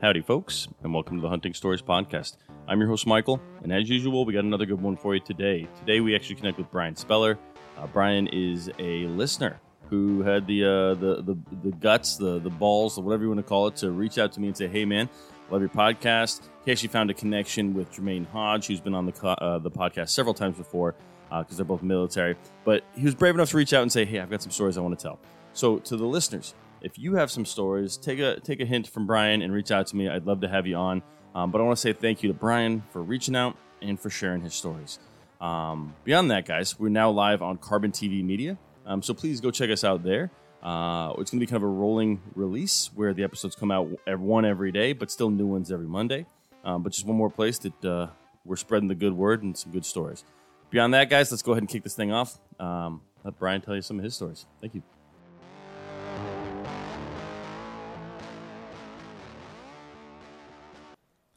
Howdy, folks, and welcome to the Hunting Stories Podcast. I'm your host, Michael, and as usual, we got another good one for you today. Today, we actually connect with Bryan Speller. Uh, Bryan is a listener who had the, uh, the the the guts, the the balls, whatever you want to call it, to reach out to me and say, "Hey, man, love your podcast." He actually found a connection with Jermaine Hodge, who's been on the co- uh, the podcast several times before because they're both military. But he was brave enough to reach out and say, "Hey, I've got some stories I want to tell." So, to the listeners, if you have some stories, take a take a hint from Bryan and reach out to me. I'd love to have you on. Um, but I want to say thank you to Bryan for reaching out and for sharing his stories. Um, beyond that, guys, we're now live on Carbon TV Media. Um, so please go check us out there. Uh, it's going to be kind of a rolling release where the episodes come out one every day, but still new ones every Monday. Um, but just one more place that uh, we're spreading the good word and some good stories. Beyond that, guys, let's go ahead and kick this thing off. Um, let Bryan tell you some of his stories. Thank you.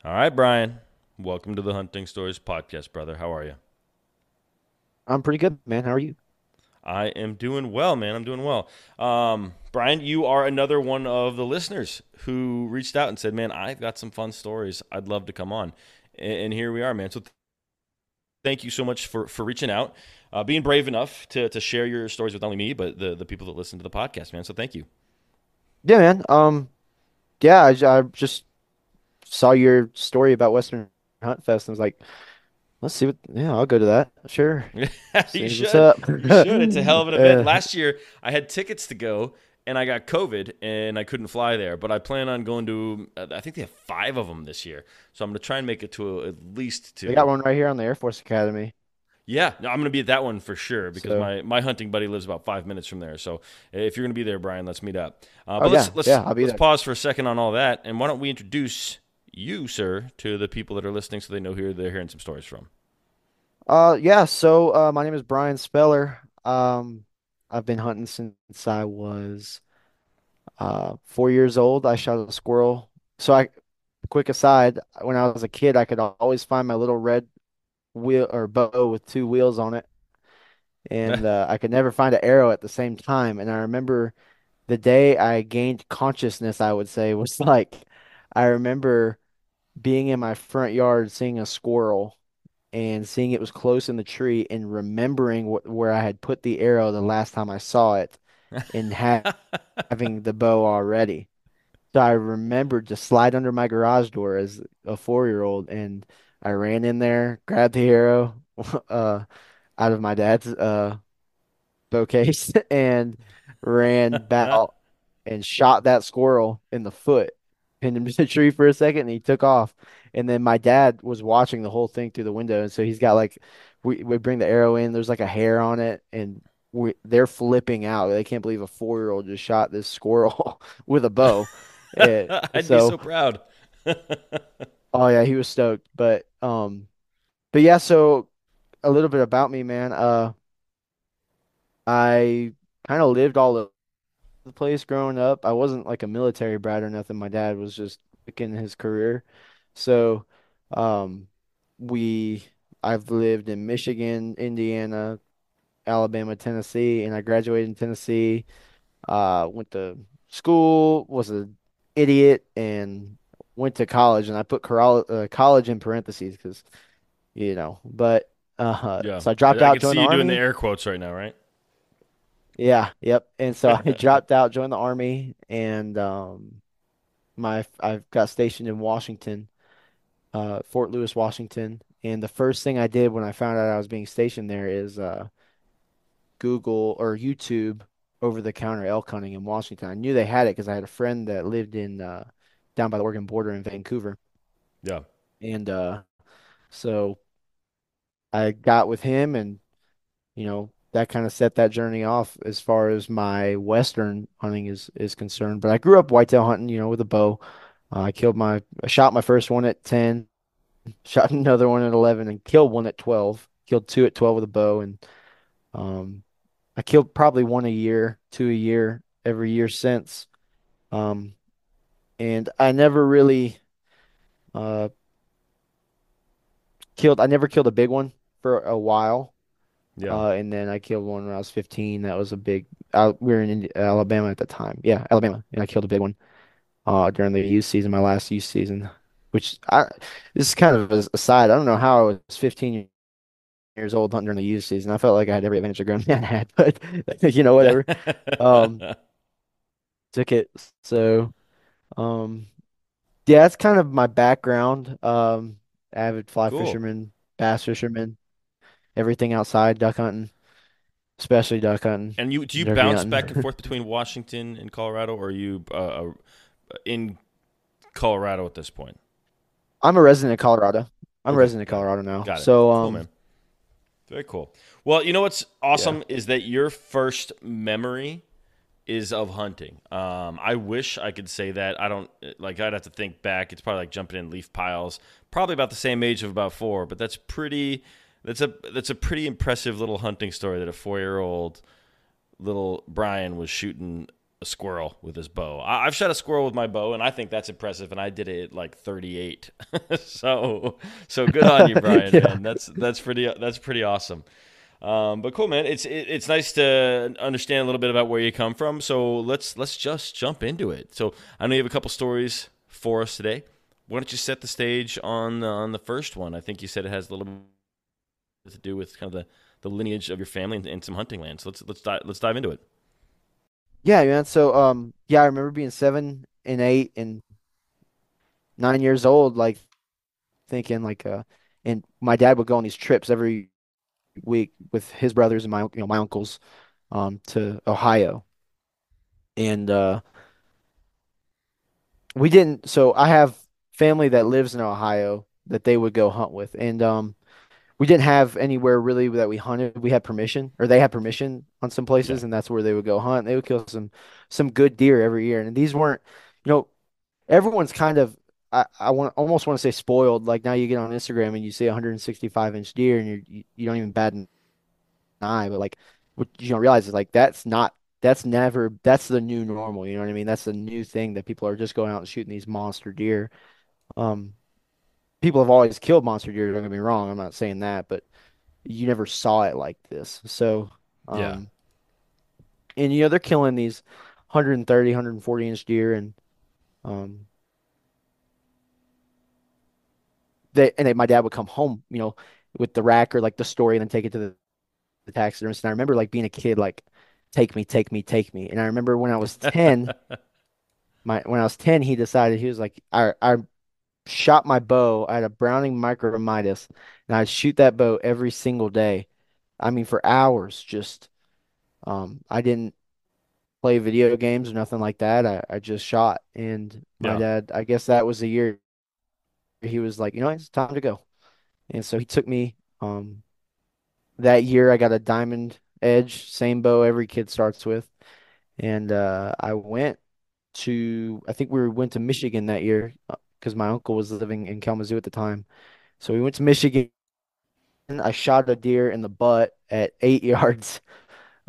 All right, Bryan. Welcome to the Hunting Stories podcast, brother. How are you? I'm pretty good, man. How are you? I am doing well, man. I'm doing well. Um, Bryan, you are another one of the listeners who reached out and said, "Man, I've got some fun stories. I'd love to come on." And, and here we are, man. So, th- thank you so much for for reaching out, uh, being brave enough to to share your stories with not only me but the the people that listen to the podcast, man. So, thank you. Yeah, man. Um, yeah, I, I just saw your story about Western Hunt Fest and was like, let's see what. Yeah, I'll go to that. Sure. you should. you should. It's a hell of an event. Last year, I had tickets to go, and I got COVID, and I couldn't fly there. But I plan on going to. I think they have five of them this year, so I'm going to try and make it to at least two. They got one right here on the Air Force Academy. Yeah, no, I'm going to be at that one for sure because so, my, my hunting buddy lives about five minutes from there. So if you're going to be there, Bryan, let's meet up. Uh, but oh, let's, yeah, let's, yeah, I'll be let's pause for a second on all that. And why don't we introduce you, sir, to the people that are listening so they know who they're hearing some stories from. Uh, yeah. So, uh, my name is Bryan Speller. Um, I've been hunting since I was uh four years old. I shot a squirrel. So I, quick aside, when I was a kid, I could always find my little red wheel or bow with two wheels on it, and uh, I could never find an arrow at the same time. And I remember the day I gained consciousness, I would say, was like I remember being in my front yard seeing a squirrel and seeing it was close in the tree and remembering wh- where I had put the arrow the last time I saw it and ha- having the bow already. So I remembered to slide under my garage door as a four year old and I ran in there, grabbed the arrow uh, out of my dad's uh, bow case and ran back and shot that squirrel in the foot pinned him to the tree for a second and he took off. And then my dad was watching the whole thing through the window. And so he's got like, we, we bring the arrow in, there's like a hair on it, and we, they're flipping out. They can't believe a four year old just shot this squirrel with a bow. And I'd so, be so proud. oh yeah, he was stoked. But um but yeah, so a little bit about me, man. Uh I kind of lived all the place growing up. I wasn't like a military brat or nothing. My dad was just in his career. So, um, we I've lived in Michigan, Indiana, Alabama, Tennessee, and I graduated in Tennessee. Uh, went to school, was an idiot, and went to college. And I put uh, college in parentheses because, you know, but uh, yeah. so I dropped I, out. I can see you doing the air quotes right now, right? Yeah, yep. And so I dropped out, joined the army, and um, my I've got stationed in Washington, uh, Fort Lewis, Washington. And the first thing I did when I found out I was being stationed there is uh, Google or YouTube over the counter elk hunting in Washington. I knew they had it because I had a friend that lived in uh, down by the Oregon border in Vancouver. Yeah. And uh, so I got with him and you know that kind of set that journey off as far as my western hunting is is concerned. But I grew up whitetail hunting, you know, with a bow. Uh, I killed my, I shot my first one at ten, shot another one at eleven, and killed one at twelve. Killed two at twelve with a bow, and um, I killed probably one a year, two a year, every year since. Um, and I never really uh killed. I never killed a big one for a while. Yeah. Uh, and then I killed one when I was 15. That was a big. Uh, we were in Alabama at the time. Yeah, Alabama, and I killed a big one. uh, during the youth season, my last youth season, which I this is kind of a aside. I don't know how I was 15 years old hunting during the youth season. I felt like I had every advantage a grown man had, but you know, whatever. Um, took it. So, um, yeah, that's kind of my background. Um, avid fly Cool. fisherman, bass fisherman, everything outside, duck hunting, especially duck hunting, And you do you bounce back and forth between Washington and Colorado, or are you uh, uh, in Colorado at this point? I'm a resident of Colorado. I'm a resident of Colorado now. got it. So, Cool, um, man. Very cool. Well, you know what's yeah. awesome is that your first memory is of hunting. Um, I wish I could say that. I don't like. I'd have to think back. It's probably like jumping in leaf piles. Probably about the same age of about four, but that's pretty. That's a that's a pretty impressive little hunting story that a four year old little Bryan was shooting a squirrel with his bow. I, I've shot a squirrel with my bow, and I think that's impressive. And I did it at like 38. so so good on you, Bryan. Yeah. Man, that's that's pretty that's pretty awesome. Um, but cool, man. It's it, it's nice to understand a little bit about where you come from. So let's let's just jump into it. So I know you have a couple stories for us today. Why don't you set the stage on the, on the first one? I think you said it has a little to do with kind of the, the lineage of your family and, and some hunting land. So let's let's dive, let's dive into it. Yeah, man. So, um, yeah, I remember being seven and eight and nine years old, like thinking like, uh, and my dad would go on these trips every week with his brothers and my, you know, my uncles, um, to Ohio. And, uh, we didn't, so I have family that lives in Ohio that they would go hunt with. And, um, we didn't have anywhere really that we hunted. We had permission, or they had permission on some Yeah, places, and that's where they would go hunt. They would kill some some good deer every year, and these weren't, you know, everyone's kind of I, I want almost want to say spoiled. Like now you get on Instagram and you see a 165 inch deer, and you're, you you don't even bat an eye, but like what you don't realize is like that's not that's never that's the new normal. You know what I mean? That's the new thing that people are just going out and shooting these monster deer. Um, people have always killed monster deer. Don't get me wrong. I'm not saying that, but you never saw it like this. So, yeah, um, and you know, they're killing these 130, 140 inch deer and, um, they, and they, my dad would come home, you know, with the rack or like the story and then take it to the, the taxidermist. And I remember like being a kid, like, take me, take me, take me. And I remember when I was 10, my, when I was 10, he decided, he was like, I, I shot my bow. I had a Browning Micro Midas and I'd shoot that bow every single day. I mean, for hours, just, um, I didn't, play video games or nothing like that. I, I just shot. And my yeah. dad, I guess that was the year he was like, you know, it's time to go. And so he took me. Um, that year I got a Diamond Edge, same bow every kid starts with. And uh, I went to, I think we went to Michigan that year because my uncle was living in Kalamazoo at the time. So we went to Michigan. I shot a deer in the butt at eight yards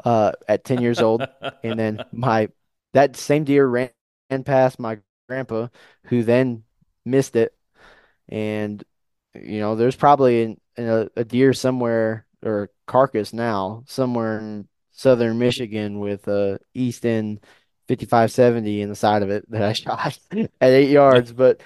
uh, at 10 years old. And then my that same deer ran, ran past my grandpa, who then missed it. And you know, there's probably an, a, a deer somewhere or a carcass now somewhere in southern Michigan with a Easton 5570 in the side of it that I shot at eight yards. But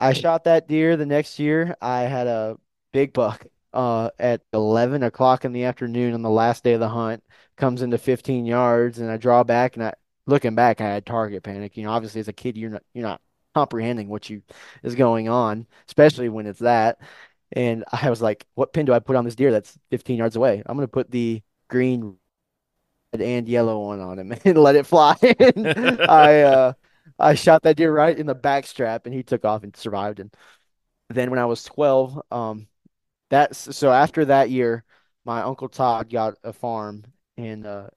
I shot that deer the next year. I had a big buck uh, at 11 o'clock in the afternoon on the last day of the hunt. Comes into 15 yards, and I draw back. And I, looking back, I had target panic. You know, obviously as a kid, you're not you're not comprehending what you is going on, especially when it's that. And I was like, what pin do I put on this deer that's 15 yards away? I'm gonna put the green, and yellow one on him and let it fly. I uh, I shot that deer right in the back strap, and he took off and survived. And then when I was 12, um, that's so after that year, my uncle Todd got a farm in uh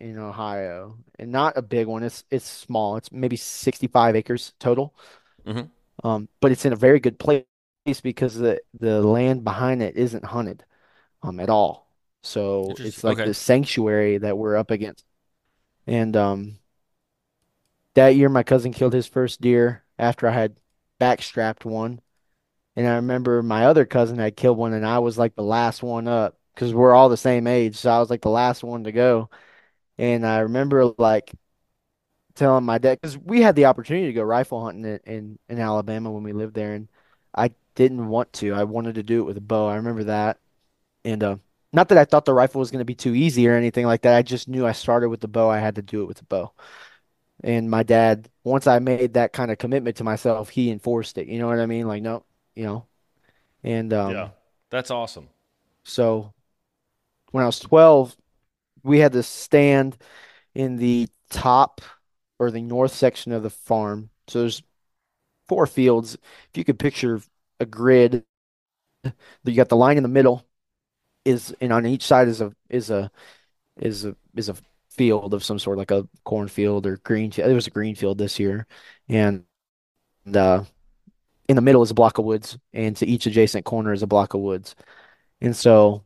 in Ohio, and not a big one. It's it's small. It's maybe 65 acres total. hmm Um, but it's in a very good place because the the land behind it isn't hunted um at all. So it's like Okay. this sanctuary that we're up against. And um that year my cousin killed his first deer after I had backstrapped one. And I remember my other cousin had killed one, and I was like the last one up because we're all the same age. So I was like the last one to go. And I remember like telling my dad because we had the opportunity to go rifle hunting in, in in Alabama when we lived there, and I didn't want to. I wanted to do it with a bow. I remember that, and uh, not that I thought the rifle was going to be too easy or anything like that. I just knew I started with the bow. I had to do it with the bow. And my dad, once I made that kind of commitment to myself, he enforced it. You know what I mean? Like, no, you know. And Yeah. um, That's awesome. so when I was 12, we had this stand in the top or the north section of the farm. So there's four fields. If you could picture a grid, you got the line in the middle is, and on each side is a is a is a is a field of some sort, like a cornfield or green. There was a green field this year, and uh, in the middle is a block of woods, and to each adjacent corner is a block of woods. And so,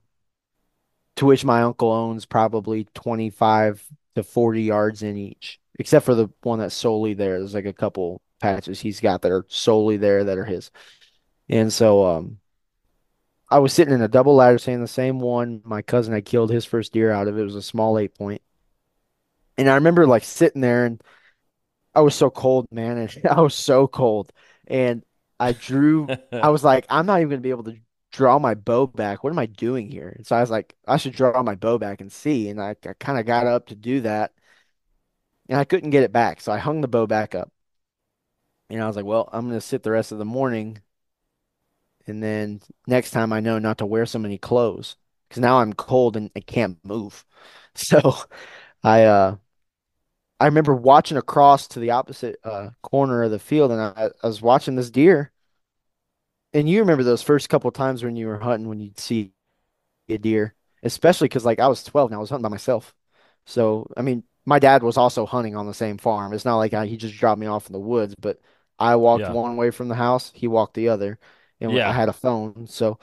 to which my uncle owns probably 25 to 40 yards in each, except for the one that's solely there. There's like a couple patches he's got that are solely there that are his. And so, um, I was sitting in a double ladder saying the same one my cousin had killed his first deer out of. It was a small eight point. And I remember like sitting there and I was so cold, man. And I was so cold. And I drew, I was like, I'm not even gonna be able to draw my bow back. What am I doing here? And so I was like, I should draw my bow back and see. And I, I kind of got up to do that and I couldn't get it back. So I hung the bow back up. And I was like, well, I'm gonna sit the rest of the morning. And then next time I know not to wear so many clothes because now I'm cold and I can't move. So I uh I remember watching across to the opposite uh, corner of the field, and I, I was watching this deer. And you remember those first couple times when you were hunting, when you'd see a deer, especially because like I was 12 and I was hunting by myself. So I mean, my dad was also hunting on the same farm. It's not like I, he just dropped me off in the woods, but I walked Yeah. one way from the house, he walked the other, and I had a phone. So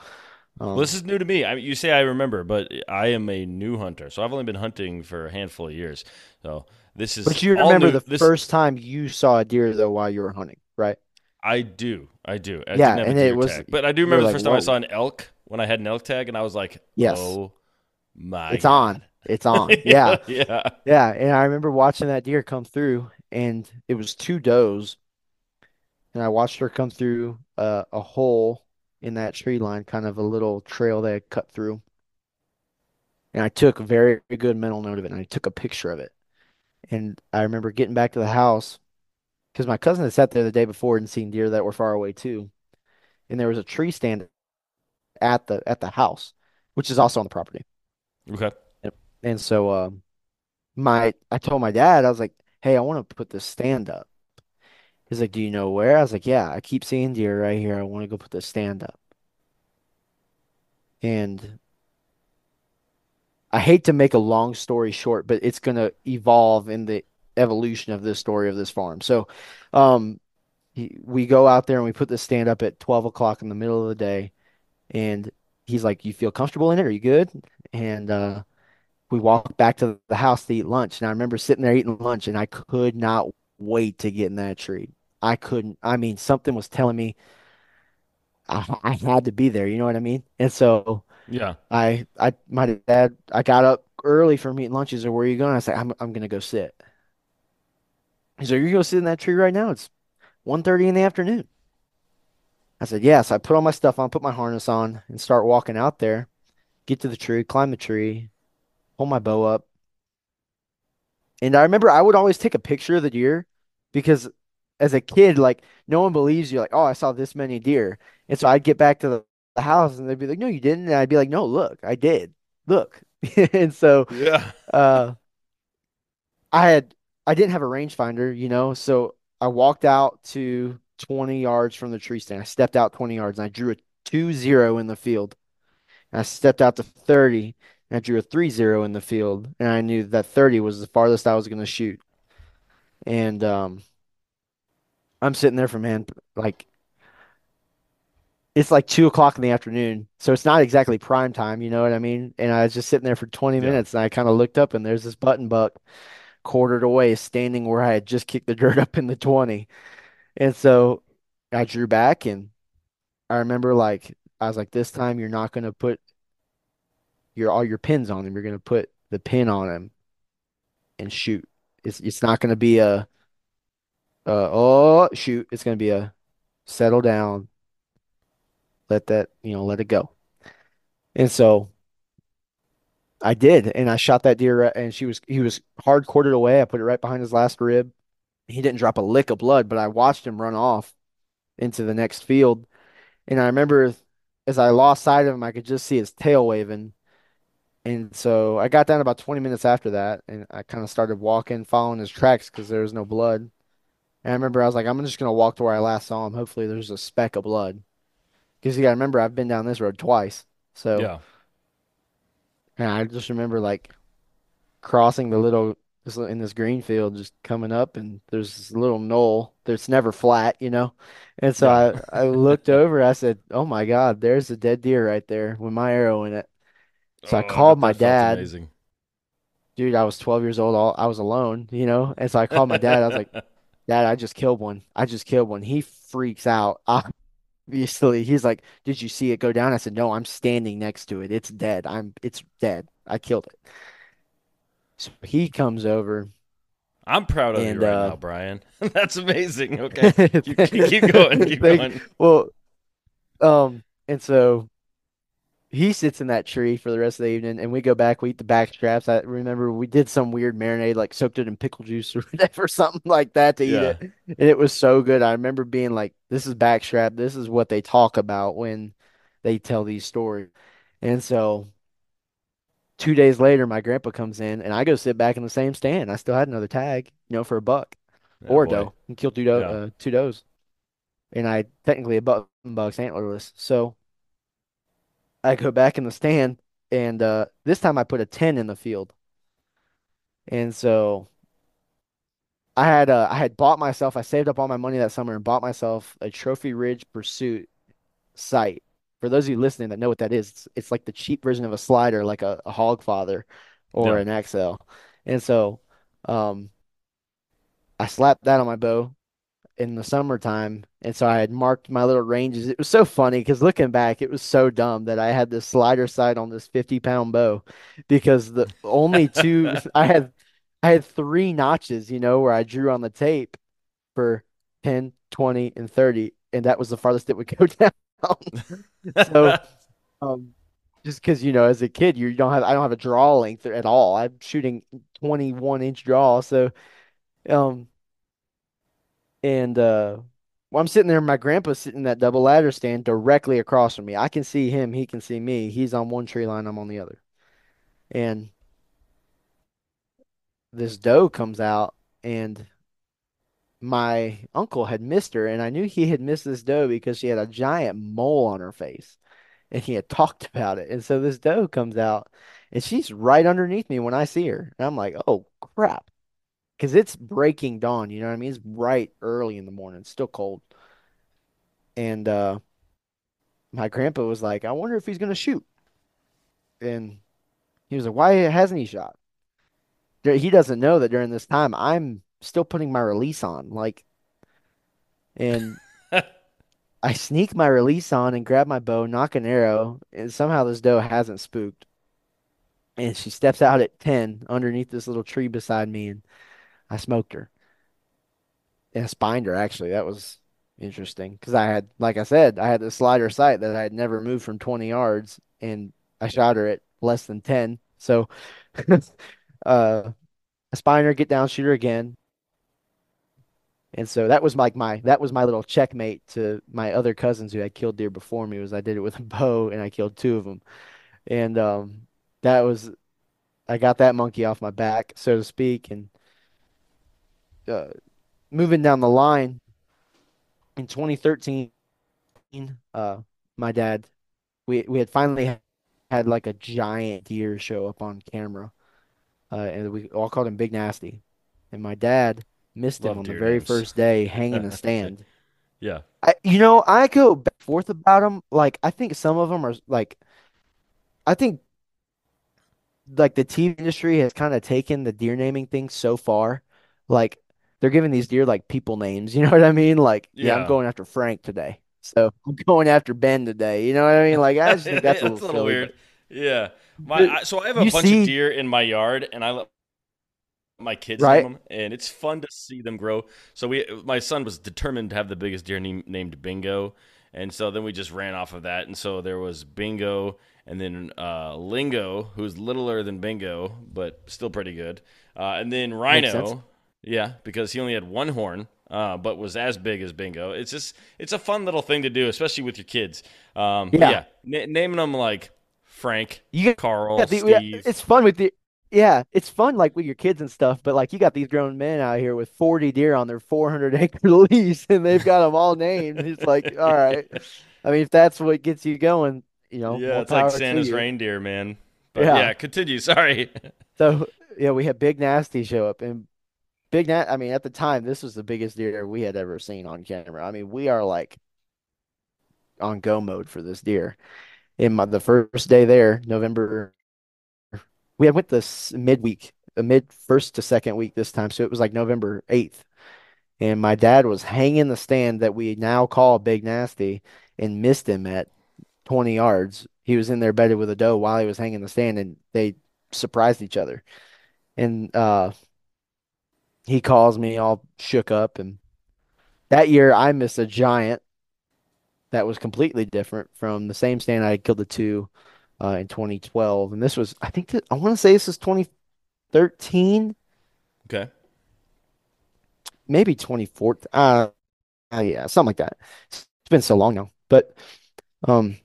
Well, this um, is new to me. I mean, you say I remember, but I am a new hunter. So I've only been hunting for a handful of years. So this is but you remember new. the This first time you saw a deer though while you were hunting, right? I do. I do. I Yeah, didn't have a and it was tag, but I do remember the like, first time I saw an elk when I had an elk tag, and I was like, yes, "Oh my it's on, it's on, yeah. yeah, yeah, and I remember watching that deer come through, and it was two does, and I watched her come through uh, a hole in that tree line, kind of a little trail that had cut through. And I took a very good mental note of it, and I took a picture of it. And I remember getting back to the house because my cousin had sat there the day before and seen deer that were far away too. And there was a tree stand at the at the house, which is also on the property. okay. And so um, my I told my dad, I was like, "Hey, I want to put this stand up." He's like, "Do you know where?" I was like, "Yeah, I keep seeing deer right here. I want to go put this stand up." And I hate to make a long story short, but it's gonna evolve in the evolution of this story of this farm. So, um, he, we go out there and we put this stand up at 12 o'clock in the middle of the day, and he's like, "You feel comfortable in it? Are you good?" And uh, we walked back to the house to eat lunch. And I remember sitting there eating lunch, and I could not wait to get in that tree. I couldn't. I mean, something was telling me I, I had to be there. You know what I mean? And so yeah, I, I, my dad, I got up early from eating lunch. He said, "Where are you going?" I said, "I'm, I'm gonna go sit." He said, "You're gonna sit in that tree right now? It's one thirty in the afternoon." I said, "Yes." I put all my stuff on, put my harness on, and start walking out there. Get to the tree, climb the tree, pull my bow up. And I remember I would always take a picture of the deer because as a kid, like no one believes you, like, oh, I saw this many deer. And so I'd get back to the, the house and they'd be like, no, you didn't. And I'd be like, no, look, I did. Look. And so yeah, uh I had I didn't have a rangefinder, you know, so I walked out to 20 yards from the tree stand. I stepped out 20 yards and I drew a two zero in the field. And I stepped out to 30 and I drew a three zero in the field. And I knew that 30 was the farthest I was going to shoot. And um, I'm sitting there for man, like it's like two o'clock in the afternoon. So it's not exactly prime time, you know what I mean? And I was just sitting there for 20 yeah. minutes and I kind of looked up and there's this button buck quartered away, standing where I had just kicked the dirt up in the 20. And so I drew back and I remember like, I was like, this time you're not going to put your all your pins on him. You're going to put the pin on him and shoot. It's it's not going to be a, a oh shoot. It's going to be a settle down, let that you know, let it go. And so I did, and I shot that deer, and she was he was hard quartered away. I put it right behind his last rib. He didn't drop a lick of blood, but I watched him run off into the next field. And I remember as I lost sight of him, I could just see his tail waving. And so I got down about 20 minutes after that, and I kind of started walking, following his tracks because there was no blood. And I remember I was like, I'm just gonna walk to where I last saw him. Hopefully, there's a speck of blood. Because you gotta remember, I've been down this road twice. So, Yeah. and I just remember like crossing the little this in this green field, just coming up, and there's this little knoll that's never flat, you know. And so Yeah. I I looked over, I said, "Oh my God, there's a dead deer right there with my arrow in it." So I Oh, I called bet my that felt dad. amazing. Dude, I was 12 years old. All, I was alone, you know. And so I called my dad. I was like, "Dad, I just killed one. I just killed one." He freaks out. Obviously, he's like, "Did you see it go down?" I said, "No, I'm standing next to it. It's dead. I'm it's dead. I killed it." So he comes over I'm proud of you and right uh now, Bryan. That's amazing. Okay. Keep, going. Keep going. well, um, and so he sits in that tree for the rest of the evening, and we go back. We eat the back straps. I remember we did some weird marinade, like soaked it in pickle juice or whatever, something like that to eat it, and it was so good. I remember being like, "This is backstrap. This is what they talk about when they tell these stories." And so two days later, my grandpa comes in, and I go sit back in the same stand. I still had another tag, you know, for a buck Oh or a boy. doe, and killed two doe, Yeah. uh, two does. and I technically a buck buck's antlerless. So I go back in the stand, and uh, this time I put a 10 in the field. And so I had uh, I had bought myself, I saved up all my money that summer and bought myself a Trophy Ridge Pursuit sight. For those of you listening that know what that is, it's, it's like the cheap version of a slider, like a, a Hogfather or Yeah. an XL. And so um, I slapped that on my bow in the summertime. And so I had marked my little ranges. It was so funny because looking back, it was so dumb that I had this slider sight on this 50 pound bow because the only two I had I had three notches, you know, where I drew on the tape for 10, 20, and 30, and that was the farthest it would go down. So um just because you know as a kid you don't have I don't have a draw length at all. I'm shooting 21 inch draw. So um And uh well, I'm sitting there, my grandpa's sitting in that double ladder stand directly across from me. I can see him, he can see me. He's on one tree line, I'm on the other. And this doe comes out, and my uncle had missed her, and I knew he had missed this doe because she had a giant mole on her face, and he had talked about it. And so this doe comes out, and she's right underneath me when I see her. And I'm like, oh crap. Because it's breaking dawn, you know what I mean? It's bright early in the morning, it's still cold. And uh my grandpa was like, I wonder if he's gonna shoot. And he was like, Why hasn't he shot? He doesn't know that during this time I'm still putting my release on. Like, and I sneak my release on and grab my bow, knock an arrow, and somehow this doe hasn't spooked. And she steps out at 10 underneath this little tree beside me, and I smoked her. I spined her, actually. That was interesting because I had, like I said, I had the slider sight that I had never moved from 20 yards, and I shot her at less than 10. So, uh, I spine her, get down, shoot her again. And so that was like my that was my little checkmate to my other cousins who had killed deer before me was I did it with a bow and I killed two of them. And um that was I got that monkey off my back, so to speak, and uh moving down the line in 2013, uh my dad we we had finally had like a giant deer show up on camera. Uh and we all called him Big Nasty. And my dad missed him on the very names. first day hanging a stand. Yeah. I, you know, I go back and forth about them. Like, I think some of them are like, I think like the TV industry has kind of taken the deer naming thing so far. Like, they're giving these deer like people names. You know what I mean? Like, yeah, I'm going after Frank today. So I'm going after Ben today. You know what I mean? Like, I just think that's a That's little silly. weird. Yeah. My I, so I have a you bunch of deer in my yard, and I let my kids name right? them, and it's fun to see them grow. So we, my son was determined to have the biggest deer named, named Bingo, and so then we just ran off of that. And so there was Bingo, and then uh, Lingo, who's littler than Bingo, but still pretty good, uh, and then. Rhino, yeah, because he only had one horn. Uh, but was as big as bingo. It's just it's a fun little thing to do, especially with your kids. Um, Yeah. yeah, na naming them like Frank, You got, Carl, got the Steve. it's fun with the yeah, it's fun like with your kids and stuff, but like you got these grown men out here with 40 deer on their 400 acre lease and they've got them all named. It's like, all right. I mean, if that's what gets you going, you know, Yeah, it's like Santa's reindeer, man. But Yeah. yeah, continue. Sorry. So, yeah, we had Big Nasty show up and Big Nat, I mean, at the time, this was the biggest deer we had ever seen on camera. I mean, we are like on go mode for this deer. In my, the first day there, November, we had went this midweek, a mid first to second week this time, so it was like November 8th. And my dad was hanging the stand that we now call Big Nasty and missed him at 20 yards. He was in there bedded with a doe while he was hanging the stand, and they surprised each other. And uh, he calls me all shook up. And that year, I missed a giant that was completely different from the same stand I had killed the two uh, in 2012. And this was, I think, that, I want to say this is 2013, Okay. maybe 2014. Uh, uh, yeah, something like that. It's been so long now. But um,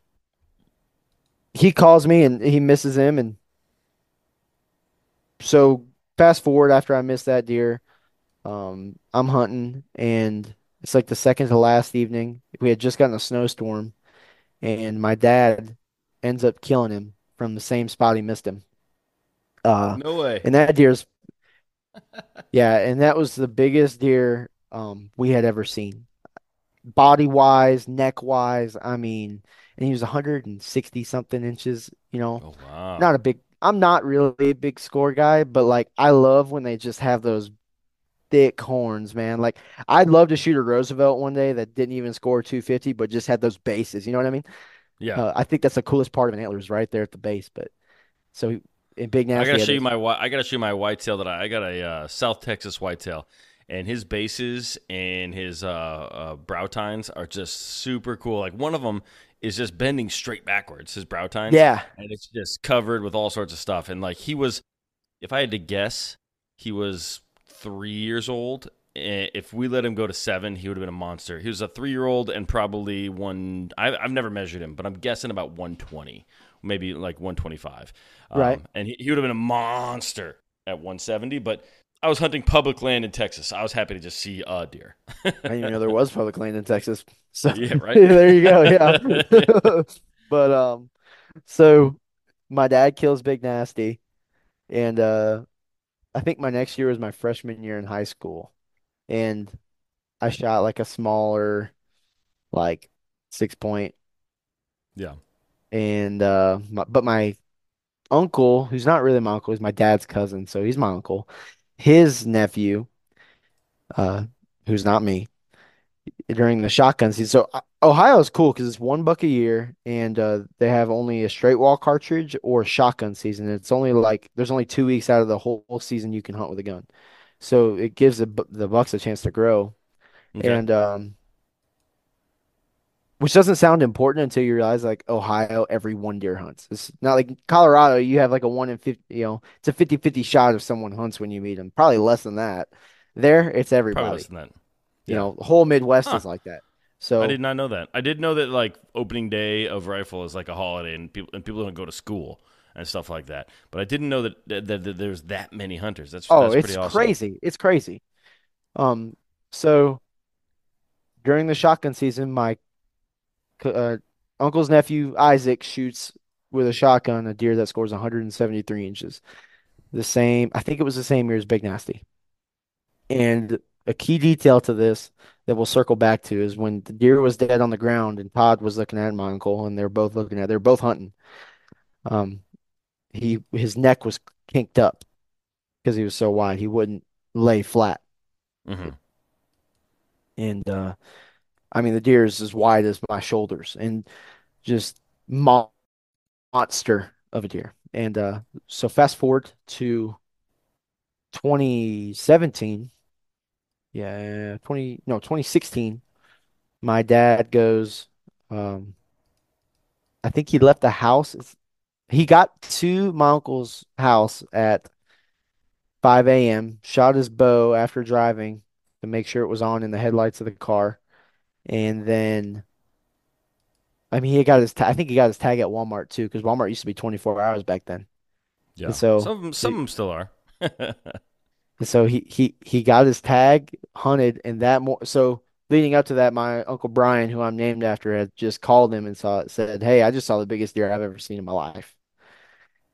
he calls me and he misses him. And so fast forward after I missed that deer, um, I'm hunting and it's like the second to last evening. We had just gotten a snowstorm and my dad ends up killing him from the same spot he missed him. Uh, No way. and that deer's yeah, and that was the biggest deer um we had ever seen. Body wise, neck wise, I mean, and he was 160 something inches, you know. Oh wow. Not a big I'm not really a big score guy, but like I love when they just have those thick horns, man. Like I'd love to shoot a Roosevelt one day that didn't even score 250, but just had those bases. You know what I mean? Yeah. Uh, I think that's the coolest part of an antler is right there at the base. But so in Big I gotta show you my I gotta show you my whitetail that I, I got a uh, South Texas whitetail, and his bases and his uh, uh, brow tines are just super cool. Like one of them is just bending straight backwards. His brow tines, yeah, and it's just covered with all sorts of stuff. And like he was, if I had to guess, he was three years old. Eh, If we let him go to seven, he would have been a monster. He was a three year old and probably one. I, I've never measured him, but I'm guessing about 120, maybe like 125. Right. Um, and he, he would have been a monster at 170. But I was hunting public land in Texas. I was happy to just see a deer. I didn't even know there was public land in Texas. So Yeah, right? there you go. Yeah. But um, so my dad kills Big Nasty, and uh, I think my next year was my freshman year in high school, and I shot like a smaller, like six point, yeah. and uh, my, but my uncle, who's not really my uncle, he's my dad's cousin, so he's my uncle. His nephew, uh, who's not me, during the shotgun season. So uh, Ohio is cool because it's one buck a year, and uh, they have only a straight wall cartridge or shotgun season. It's only like there's only two weeks out of the whole, whole season you can hunt with a gun, so it gives the the bucks a chance to grow. Okay. And um, which doesn't sound important until you realize like Ohio, every one deer hunts. It's not like Colorado, you have like a one in 50, you know, it's a fifty-fifty shot if someone hunts when you meet them. Probably less than that. There, it's Probably everybody. Less than that. You Yeah. know, the whole Midwest Huh. is like that. So I did not know that. I did know that like opening day of rifle is like a holiday, and people and people don't go to school and stuff like that. But I didn't know that that, that, that there's that many hunters. That's Oh, that's it's pretty awesome. crazy. It's crazy. Um, so during the shotgun season, my uh, uncle's nephew Isaac shoots with a shotgun a deer that scores 173 inches. The same, I think it was the same year as Big Nasty. And a key detail to this that we'll circle back to is when the deer was dead on the ground and Todd was looking at my uncle and they're both looking at, they're both hunting. Um, he his neck was kinked up because he was so wide, he wouldn't lay flat. hmm And uh, I mean, the deer is as wide as my shoulders and just mo monster of a deer. And uh, so fast forward to 2017, yeah, 20 no, 2016, my dad goes um I think he left the house. He got to my uncle's house at 5 a.m., shot his bow after driving to make sure it was on in the headlights of the car, and then I mean he got his ta I think he got his tag at Walmart too because Walmart used to be 24 hours back then. And Yeah. so Some of them, some of them still are. And so he he he got his tag hunted, and that more so leading up to that, my uncle Brian, who I'm named after, had just called him and saw it said, "Hey, I just saw the biggest deer I've ever seen in my life."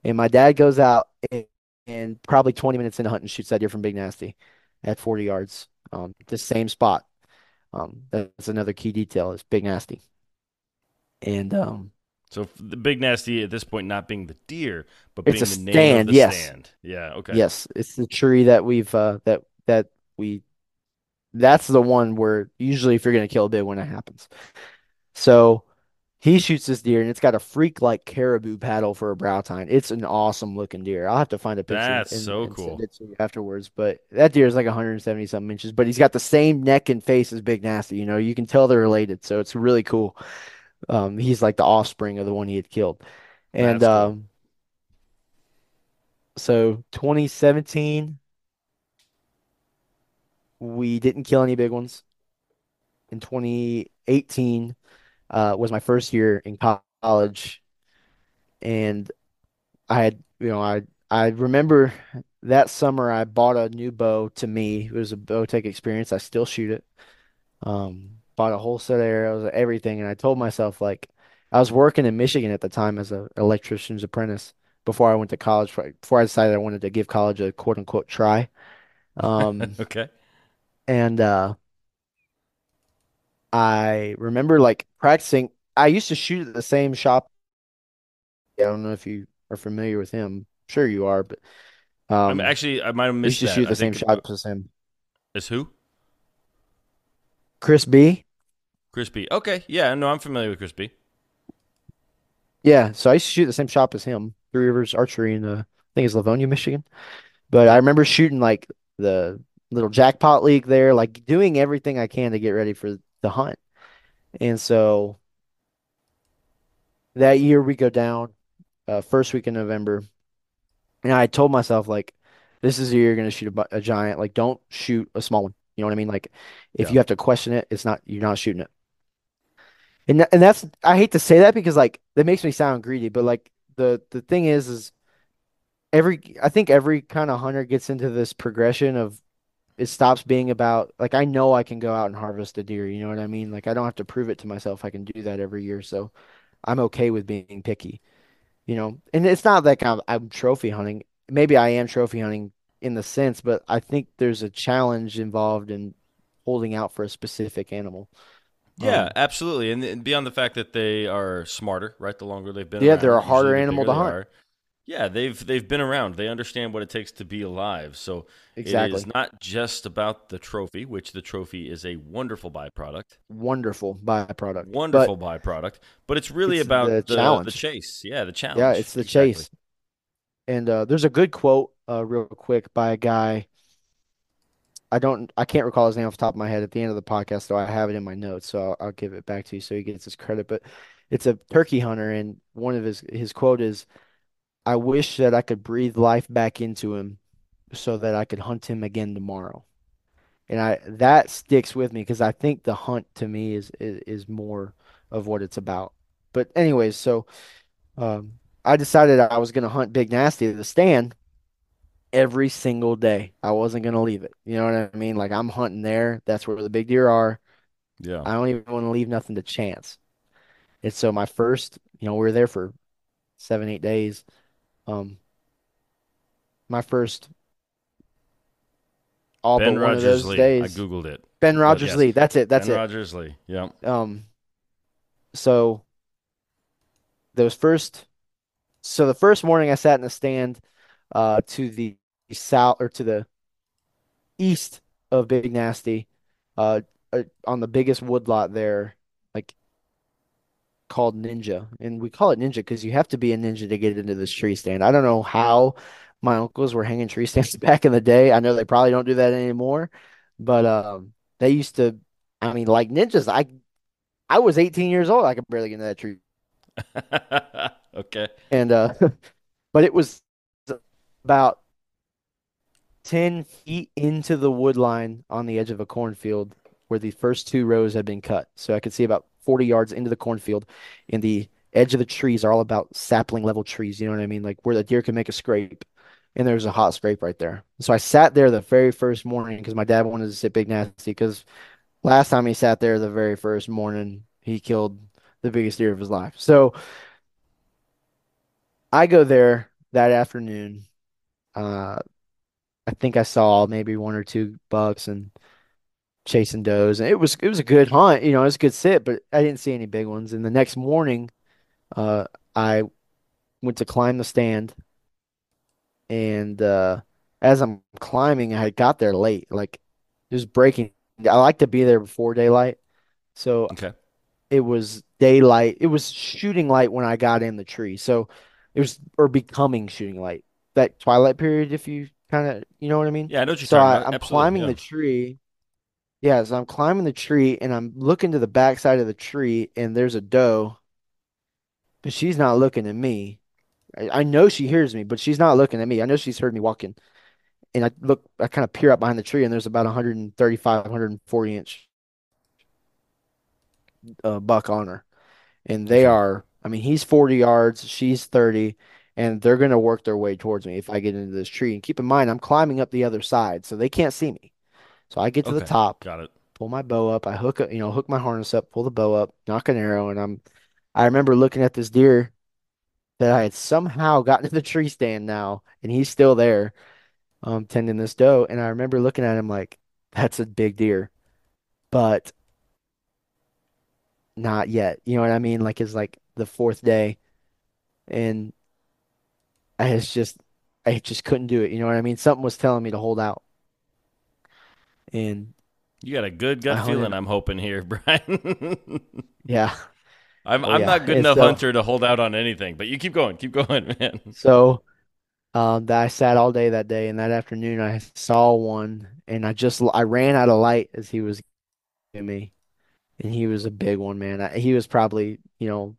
And my dad goes out and, and probably 20 minutes into hunting shoots that deer from Big Nasty at 40 yards, um, the same spot. Um, that's another key detail is Big Nasty, and um, So the big nasty at this point not being the deer, but it's being a the name of stand. the Yes, stand. Yeah. Okay. yes, it's the tree that we've uh, that that we. That's the one where usually if you're gonna kill a big one, it happens. So he shoots this deer and it's got a freak like caribou paddle for a brow tine. It's an awesome looking deer. I'll have to find a picture That's and, so and cool. it to you afterwards. But that deer is like 170 something inches, but he's got the same neck and face as Big Nasty. You know, you can tell they're related. So it's really cool. Um, he's like the offspring of the one he had killed. And cool. um, so 2017, we didn't kill any big ones. In 2018, uh, was my first year in college, and I had, you know, I I remember that summer I bought a new bow to me. It was a Bowtech experience. I still shoot it. Um, bought a whole set of arrows, everything, and I told myself like I was working in Michigan at the time as an electrician's apprentice before I went to college. Before I decided I wanted to give college a quote unquote try. Um, okay. and uh, I remember like practicing. I used to shoot at the same shop. I don't know if you are familiar with him. Sure you are, but I'm um, actually I might have I used missed to shoot that. at I the same shop as him. is who Chris B. Crispy. Okay. Yeah. No, I'm familiar with Crispy. Yeah, so I used to shoot the same shop as him, Three Rivers Archery in uh, I think it's Livonia, Michigan. But I remember shooting like the little jackpot league there, like doing everything I can to get ready for the hunt. And so that year we go down, uh, first week in November, and I told myself like, this is the year you're gonna shoot a, a giant. Like, don't shoot a small one. You know what I mean? Like, if Yeah. you have to question it, it's not you're not shooting it. And and that's I hate to say that because like that makes me sound greedy, but like the the thing is is every I think every kind of hunter gets into this progression of it stops being about like I know I can go out and harvest a deer, you know what I mean? Like I don't have to prove it to myself I can do that every year, so I'm okay with being picky, you know. And it's not like I'm, I'm trophy hunting. Maybe I am trophy hunting in the sense, but I think there's a challenge involved in holding out for a specific animal. Yeah, Um, absolutely. And, and beyond the fact that they are smarter, right? The longer they've been yeah, they're a harder the animal to hunt. are. Yeah, they've they've been around. They understand what it takes to be alive. So exactly. it is not just about the trophy, which the trophy is a wonderful byproduct, Wonderful byproduct. Wonderful But byproduct, but it's really the about the the challenge. chase. Yeah, the challenge. Yeah, it's the Exactly. chase. And uh, there's a good quote, uh, real quick, by a guy. I don't, I can't recall his name off the top of my head at the end of the podcast, though I have it in my notes, so I'll, I'll give it back to you so he gets his credit. But it's a turkey hunter, and one of his his quote is, "I wish that I could breathe life back into him, so that I could hunt him again tomorrow." And I that sticks with me because I think the hunt to me is, is is more of what it's about. But anyways, so um, I decided I was gonna hunt Big Nasty at the stand every single day. I wasn't gonna leave it. You know what I mean? Like I'm hunting there. That's where the big deer are. Yeah. I don't even want to leave nothing to chance. And so my first, you know, we were there for seven, eight days. Um, my first all but Ben one of Rodgers those Lee. I googled it, Ben Rodgers yes, Lee. That's it. That's Ben it. Rodgers Lee. Yeah. Um, so those first, so the first morning I sat in the stand, uh, to the south or to the east of Big Nasty, uh, uh, on the biggest woodlot there. Like called Ninja, and we call it Ninja because you have to be a ninja to get into this tree stand. I don't know how my uncles were hanging tree stands back in the day. I know they probably don't do that anymore, but um, they used to. I mean, like ninjas. I I was 18 years old. I could barely get into that tree, okay. and uh, but it was about 10 feet into the wood line on the edge of a cornfield where the first two rows had been cut. So I could see about 40 yards into the cornfield, and the edge of the trees are all about sapling level trees. You know what I mean? Like where the deer can make a scrape. And there's a hot scrape right there. So I sat there the very first morning because my dad wanted to sit Big Nasty because last time he sat there the very first morning, he killed the biggest deer of his life. So I go there that afternoon. Uh, I think I saw maybe one or two bucks and chasing does. And it was it was a good hunt, you know, it was a good sit, but I didn't see any big ones. And the next morning, uh, I went to climb the stand, and uh, as I'm climbing, I got there late, like it was breaking. I like to be there before daylight, so Okay. It was daylight. It was shooting light when I got in the tree, so it was or becoming shooting light. That twilight period, if you kind of, you know what I mean. Yeah, I know what you're So talking I, about. I'm Absolutely. climbing Yeah. the tree Yeah, so I'm climbing the tree and I'm looking to the backside of the tree and there's a doe, but she's not looking at me. I, I know she hears me, but she's not looking at me. I know she's heard me walking. And I look, I kind of peer up behind the tree and there's about 135, 140 inch uh, buck on her. And they are, I mean, he's 40 yards, she's 30, and they're going to work their way towards me if I get into this tree. And keep in mind, I'm climbing up the other side, so they can't see me. So I get to the top. Got it. pull my bow up. I hook, you know, hook my harness up, pull the bow up, knock an arrow, and I'm. I remember looking at this deer that I had somehow gotten to the tree stand now, and he's still there, um, tending this doe. And I remember looking at him like, that's a big deer, but not yet. You know what I mean? Like it's like the fourth day, and I was just, I just couldn't do it. You know what I mean? Something was telling me to hold out, and You got a good I gut feeling. I'm hoping here, Bryan. Yeah. I'm Oh I'm yeah. not good And enough so, hunter to hold out on anything, but you keep going, keep going, man. so. Um, that I sat all day that day, and that afternoon I saw one, and I just I ran out of light as he was giving me, and he was a big one, man. I, he was probably you know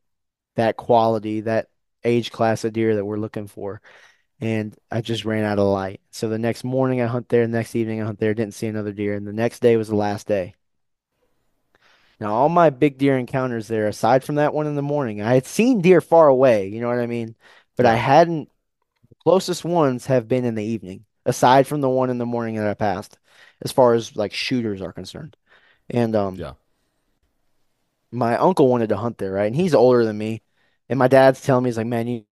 that quality, that age class of deer that we're looking for, and I just ran out of light. So the next morning I hunt there, the next evening I hunt there, didn't see another deer, and the next day was the last day. Now all my big deer encounters there, aside from that one in the morning, I had seen deer far away, you know what I mean, but I hadn't the Closest ones have been in the evening, aside from the one in the morning that I passed, as far as like shooters are concerned. And um, yeah. My uncle wanted to hunt there, right? And he's older than me. And my dad's telling me, he's like, man, you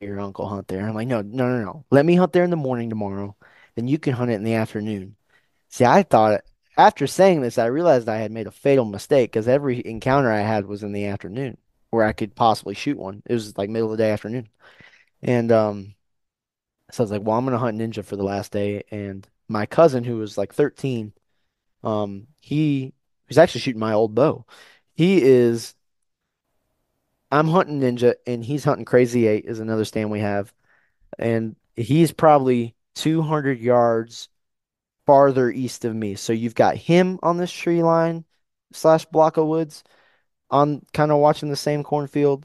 your uncle hunt there. I'm like, no, no, no, no. Let me hunt there in the morning tomorrow. Then you can hunt it in the afternoon. See, I thought after saying this, I realized I had made a fatal mistake because every encounter I had was in the afternoon where I could possibly shoot one. It was like middle of the day afternoon. And um, So I was like, well, I'm gonna hunt ninja for the last day. And my cousin, who was like 13, um, he was actually shooting my old bow. He is, I'm hunting ninja, and he's hunting Crazy Eight is another stand we have, and he's probably 200 yards farther east of me. So you've got him on this tree line slash block of woods on kind of watching the same cornfield.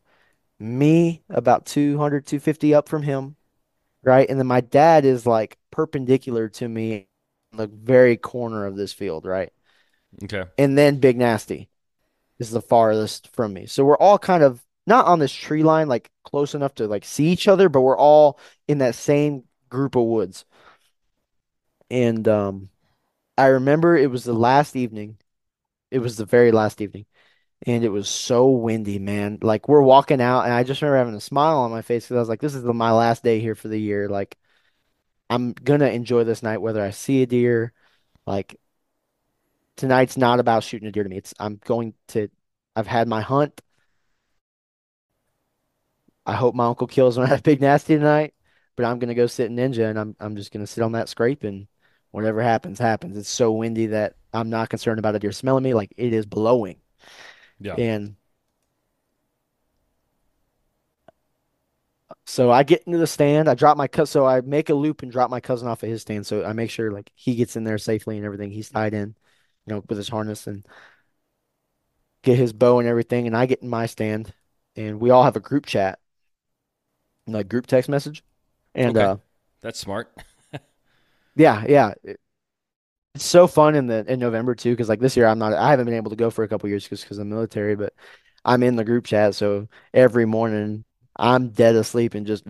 Me about 200, 250 up from him right? And then my dad is like perpendicular to me the very corner of this field, right? Okay. And then Big Nasty is the farthest from me. So we're all kind of not on this tree line, like close enough to like see each other, but we're all in that same group of woods. And um, I remember it was the last evening. It was the very last evening. And it was so windy, man. Like we're walking out, and I just remember having a smile on my face because I was like, "This is the, my last day here for the year. Like, I'm gonna enjoy this night, whether I see a deer. Like tonight's not about shooting a deer to me. It's I'm going to. I've had my hunt. I hope my uncle kills one at a big nasty tonight, but I'm gonna go sit in ninja, and I'm I'm just gonna sit on that scrape, and whatever happens, happens. It's so windy that I'm not concerned about a deer smelling me. Like it is blowing, Yeah. and So I get into the stand, I drop my cut, so I make a loop and drop my cousin off of his stand. So I make sure like he gets in there safely and everything. He's tied in, you know, with his harness and get his bow and everything. And I get in my stand, and we all have a group chat, like group text message. And Okay, uh, that's smart. yeah, yeah, it's so fun in the in November too, because like this year I'm not, I haven't been able to go for a couple years because because of the military, but I'm in the group chat, so every morning. I'm dead asleep and just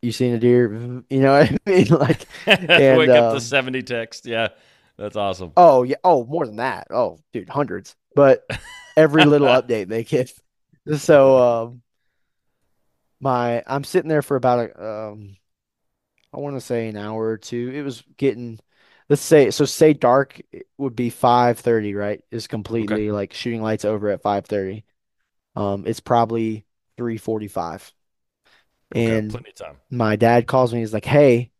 you seen a deer, you know what I mean? Like, and Wake up to um, 70 text. Yeah, that's awesome. Oh yeah. Oh, more than that. Oh, dude, hundreds. But every little update they give. So um my I'm sitting there for about a um I want to say an hour or two. It was getting let's say so say dark would be 5:30, right? Is Okay. completely like shooting lights over at 5:30. Um it's probably 3:45. Okay. And Plenty of time. my dad calls me. He's like, "Hey,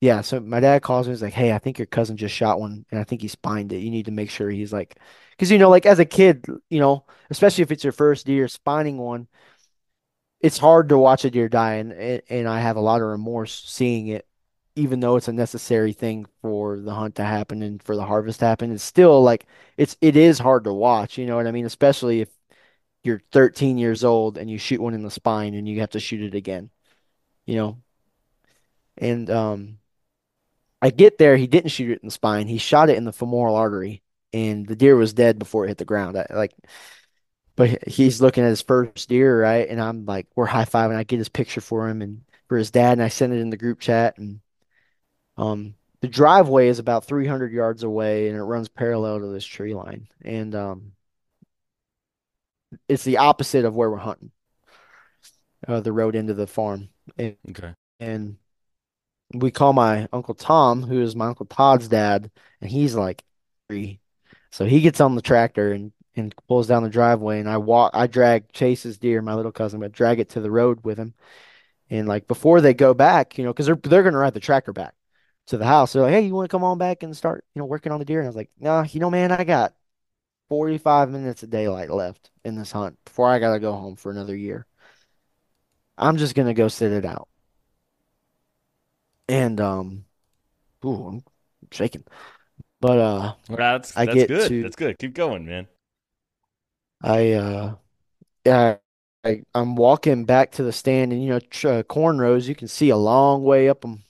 Yeah, so my dad calls me. He's like, "Hey, I think your cousin just shot one, and I think he spined it. You need to make sure." He's like, because you know, like as a kid, you know, especially if it's your first deer spining one, it's hard to watch a deer die, and and I have a lot of remorse seeing it, even though it's a necessary thing for the hunt to happen and for the harvest to happen. It's still like it's it is hard to watch. You know what I mean? Especially if you're 13 years old and you shoot one in the spine and you have to shoot it again. You know, and um. I get there, he didn't shoot it in the spine. He shot it in the femoral artery, and the deer was dead before it hit the ground. I, like, but he's looking at his first deer, right? And I'm like, we're high fiving. I get his picture for him and for his dad, and I send it in the group chat. And um, the driveway is about 300 yards away, and it runs parallel to this tree line. And um, it's the opposite of where we're hunting, uh, the road into the farm. And, Okay. and we call my Uncle Tom, who is my Uncle Todd's dad, and he's like three. So he gets on the tractor and and pulls down the driveway, and I walk, I drag Chase's deer, my little cousin, but drag it to the road with him. And like before they go back, you know, because they're they're gonna ride the tractor back to the house. They're like, hey, you want to come on back and start, you know, working on the deer? And I was like, nah, you know, man, I got 45 minutes of daylight left in this hunt before I gotta go home for another year. I'm just gonna go sit it out. And um, ooh, I'm shaking. But uh, Well, that's I that's get good. to That's good. Keep going, man. I uh yeah I I'm walking back to the stand and you know uh, cornrows you can see a long way up them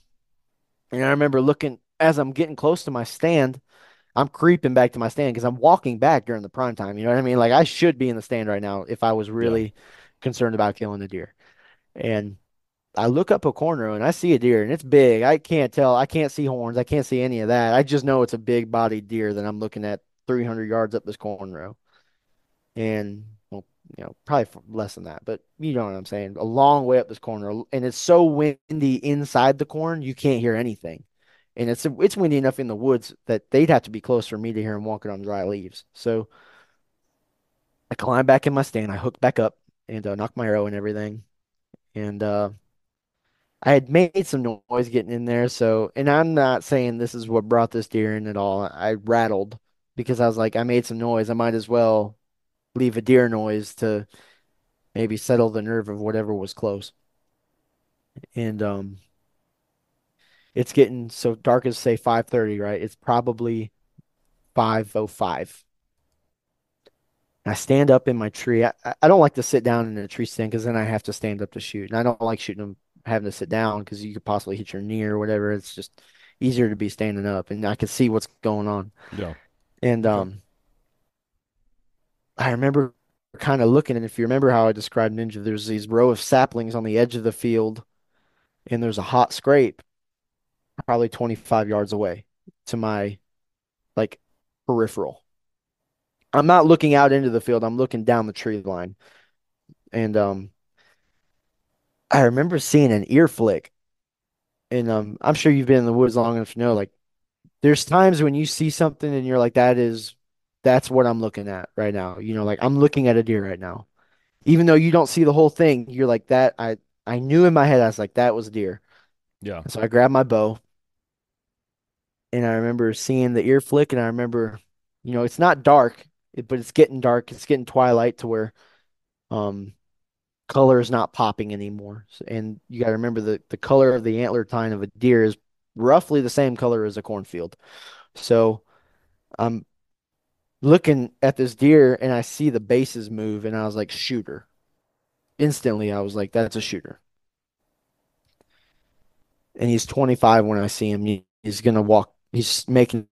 and I remember looking as I'm getting close to my stand I'm creeping back to my stand because I'm walking back during the prime time you know what I mean like I should be in the stand right now if I was Yeah. really concerned about killing the deer and I look up a cornrow and I see a deer and it's big I can't tell I can't see horns I can't see any of that I just know it's a big bodied deer that I'm looking at 300 yards up this cornrow and well, you know, probably less than that, but you know what I'm saying. A long way up this corner, and it's so windy inside the corn, you can't hear anything. And it's it's windy enough in the woods that they'd have to be close for me to hear him walking on dry leaves. So I climb back in my stand, I hook back up and uh, knock my arrow and everything. And uh, I had made some noise getting in there. So, and I'm not saying this is what brought this deer in at all. I rattled because I was like, I made some noise. I might as well leave a deer noise to maybe settle the nerve of whatever was close. And um, it's getting so dark as say 5:30, right? It's probably 5:05. I stand up in my tree. I, I don't like to sit down in a tree stand because then I have to stand up to shoot. And I don't like shooting them having to sit down because you could possibly hit your knee or whatever. It's just easier to be standing up and I can see what's going on. Yeah. And um, I remember kind of looking, and if you remember how I described Ninja, there's these row of saplings on the edge of the field, and there's a hot scrape probably 25 yards away to my like peripheral. I'm not looking out into the field. I'm looking down the tree line. And um I remember seeing an ear flick. And um I'm sure you've been in the woods long enough to know like there's times when you see something and you're like that is that's what I'm looking at right now. You know, like I'm looking at a deer right now. Even though you don't see the whole thing, you're like that I I knew in my head I was like that was a deer. Yeah. So I grabbed my bow and I remember seeing the ear flick, and I remember, you know, it's not dark, but it's getting dark. It's getting twilight to where, um, color is not popping anymore. And you got to remember the the color of the antler tine of a deer is roughly the same color as a cornfield. So I'm looking at this deer and I see the bases move and I was like, shooter. Instantly, I was like, that's a shooter. And he's 25 when I see him. He's gonna walk. He's making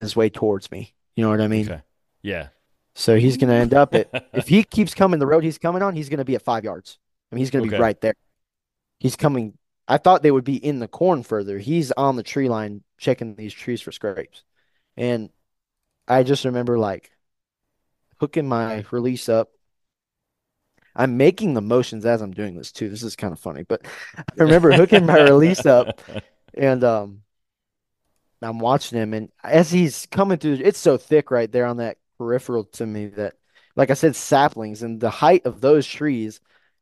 his way towards me. You know what I mean? Okay. Yeah. So he's gonna end up at if he keeps coming the road he's coming on, he's gonna be at five yards. I mean, he's gonna Okay. be right there. He's coming. I thought they would be in the corn further. He's on the tree line checking these trees for scrapes. And I just remember like hooking my release up. I'm making the motions as I'm doing this too. This is kind of funny, but I remember hooking my release up and um I'm watching him and as he's coming through it's so thick right there on that peripheral to me that like I said saplings and the height of those trees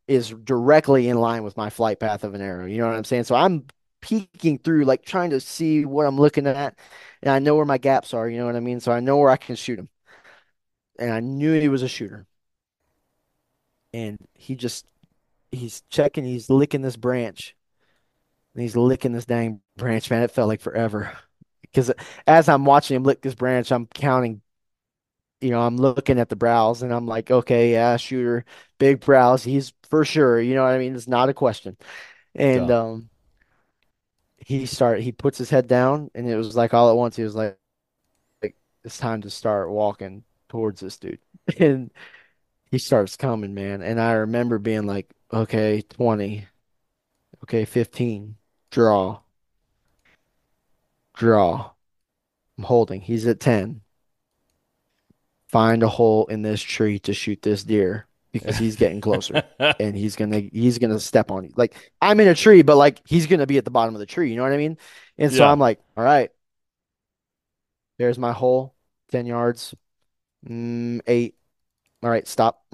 is directly in line with my flight path of an arrow. You know what I'm saying? So I'm peeking through like trying to see what I'm looking at and I know where my gaps are, you know what I mean? So I know where I can shoot him. And I knew he was a shooter. And he just he's checking, he's licking this branch. And he's licking this dang branch, man. It felt like forever. Because as I'm watching him lick this branch, I'm counting, you know, I'm looking at the brows and I'm like, okay, yeah, shooter, big brows. He's for sure. You know what I mean? It's not a question. And Duh. um he start he puts his head down and it was like all at once he was like, like it's time to start walking towards this dude. And he starts coming, man. And I remember being like, okay, 20, okay, 15, draw, draw. I'm holding. He's at 10. Find a hole in this tree to shoot this deer because he's getting closer and he's gonna he's gonna step on you. Like I'm in a tree, but like he's gonna be at the bottom of the tree, you know what I mean? And so Yeah. I'm like, all right, there's my hole, 10 yards, mm, eight. All right, stop.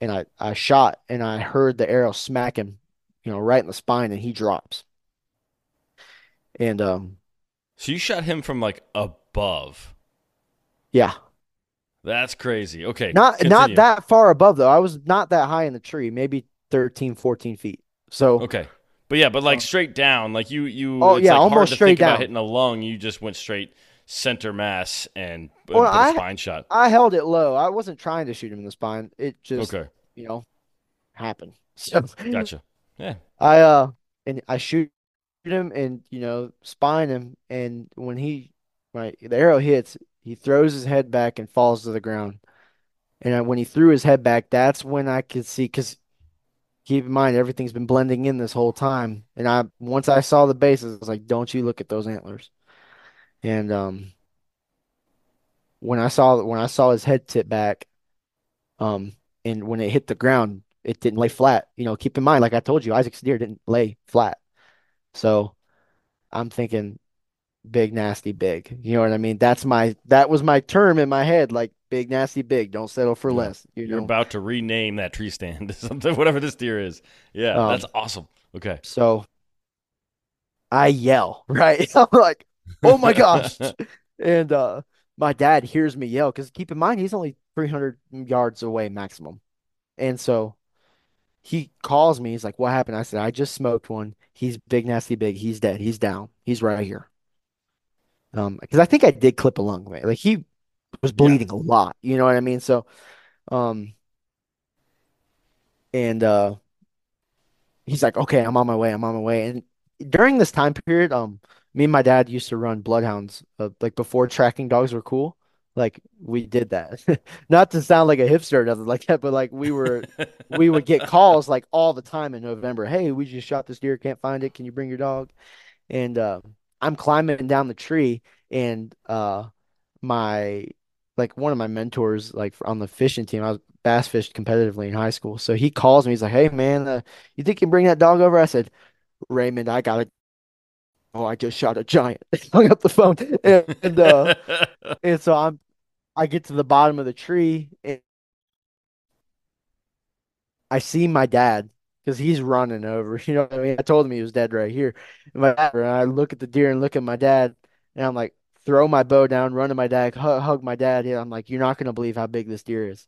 And I, I shot and I heard the arrow smack him, you know, right in the spine and he drops. And um So you shot him from like above. yeah. That's crazy. Okay. Not not that far above though. I was not that high in the tree, maybe 13, 14 feet. So Okay. But yeah, but like straight down, like you, you. Oh, it's yeah, like hard almost to straight think about down. hitting a lung. You just went straight center mass and, Well, put a I- spine shot. I held it low. I wasn't trying to shoot him in the spine. It just, Okay, you know, happened. So gotcha. Yeah. I uh and I shoot him and you know spine him and when he right the arrow hits he throws his head back and falls to the ground. And when he threw his head back that's when I could see because keep in mind everything's been blending in this whole time. And I once I saw the bases I was like don't you look at those antlers. And um when I saw when I saw his head tip back um and when it hit the ground it didn't lay flat. You know keep in mind like I told you Isaac's deer didn't lay flat. So I'm thinking big, nasty, big. You know what I mean? That's my that was my term in my head, like big, nasty, big. Don't settle for Yeah. less. You You're know. about to rename that tree stand to something, whatever this deer is. Yeah, Um, that's awesome. Okay. So I yell, right? I'm like, oh my gosh. And uh my dad hears me yell because keep in mind he's only 300 yards away maximum. And so he calls me. He's like, "What happened?" I said, "I just smoked one. He's big, nasty, big. He's dead. He's down. He's right here." Um, because I think I did clip a lung, right? Like he was bleeding a lot. You know what I mean? So, um, and uh, he's like, "Okay, I'm on my way. I'm on my way." And during this time period, um, me and my dad used to run bloodhounds, uh, like before tracking dogs were cool. Like we did that. Not to sound like a hipster or nothing like that, but like we were we would get calls like all the time in November. Hey, we just shot this deer, can't find it. Can you bring your dog? And uh, I'm climbing down the tree, and uh, my like one of my mentors, like on the fishing team, I was bass fished competitively in high school. So he calls me. He's like, "Hey, man, uh, you think you can bring that dog over?" I said, "Raymond, I got it. Oh, I just shot a giant." Hung up the phone, and, and uh, and so I'm I get to the bottom of the tree and I see my dad because he's running over. You know what I mean? I told him he was dead right here. And my dad, and I look at the deer and look at my dad, and I'm like, throw my bow down, run to my dad, hug, hug my dad. Yeah, I'm like, you're not gonna believe how big this deer is.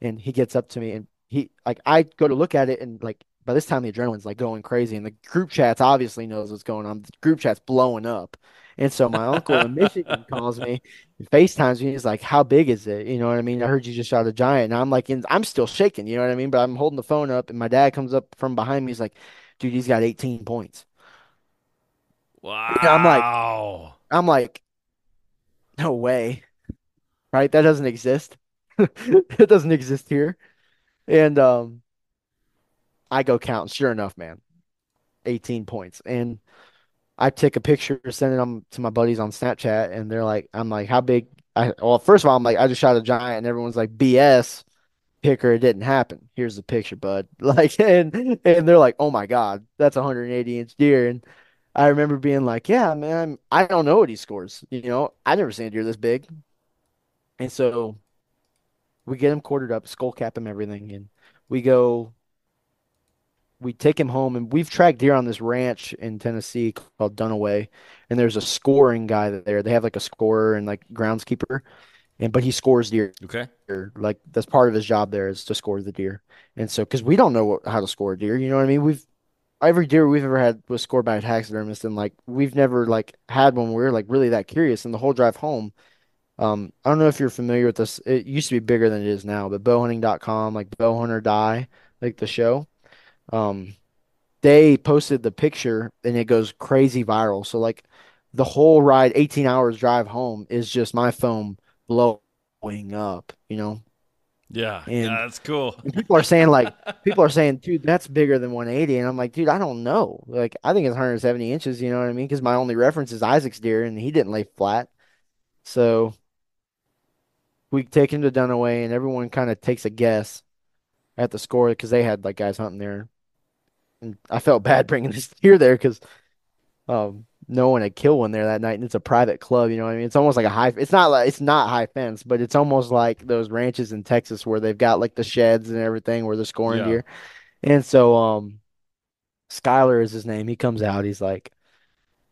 And he gets up to me and he like I go to look at it and like by this time the adrenaline's like going crazy and the group chats obviously knows what's going on. The group chat's blowing up. And so my uncle in Michigan calls me and FaceTimes me. He's like, How big is it? You know what I mean? I heard you just shot a giant. And I'm like, in, I'm still shaking, you know what I mean? But I'm holding the phone up and my dad comes up from behind me. He's like, Dude, he's got 18 points. Wow. And I'm like, I'm like, No way. Right? That doesn't exist. it doesn't exist here. And um I go count. Sure enough, man, 18 points. And I take a picture, send them to my buddies on Snapchat, and they're like, I'm like, how big? I well, first of all, I'm like, I just shot a giant, and everyone's like, BS, picker, it didn't happen. Here's the picture, bud. Like, and and they're like, oh my god, that's 180 inch deer. And I remember being like, yeah, man, I don't know what he scores. You know, I never seen a deer this big. And so we get him quartered up, skull cap him, everything, and we go we take him home and we've tracked deer on this ranch in Tennessee called Dunaway and there's a scoring guy there. They have like a scorer and like groundskeeper and but he scores deer. Okay. Like that's part of his job there is to score the deer. And so cuz we don't know what, how to score a deer, you know what I mean? We've every deer we've ever had was scored by a taxidermist and like we've never like had one where we are like really that curious and the whole drive home um, I don't know if you're familiar with this. It used to be bigger than it is now, but bowhunting.com, like bowhunter die, like the show um, they posted the picture and it goes crazy viral. So like the whole ride, 18 hours drive home is just my phone blowing up, you know? Yeah, and, yeah, that's cool. And people are saying like, people are saying, dude, that's bigger than 180, and I'm like, dude, I don't know. Like, I think it's 170 inches. You know what I mean? Because my only reference is Isaac's deer, and he didn't lay flat. So we take him to Dunaway, and everyone kind of takes a guess at the score because they had like guys hunting there and I felt bad bringing this deer there because um, no one had killed one there that night, and it's a private club. You know what I mean? It's almost like a high. It's not like it's not high fence, but it's almost like those ranches in Texas where they've got like the sheds and everything where they're scoring yeah. deer. And so, um, Skyler is his name. He comes out. He's like,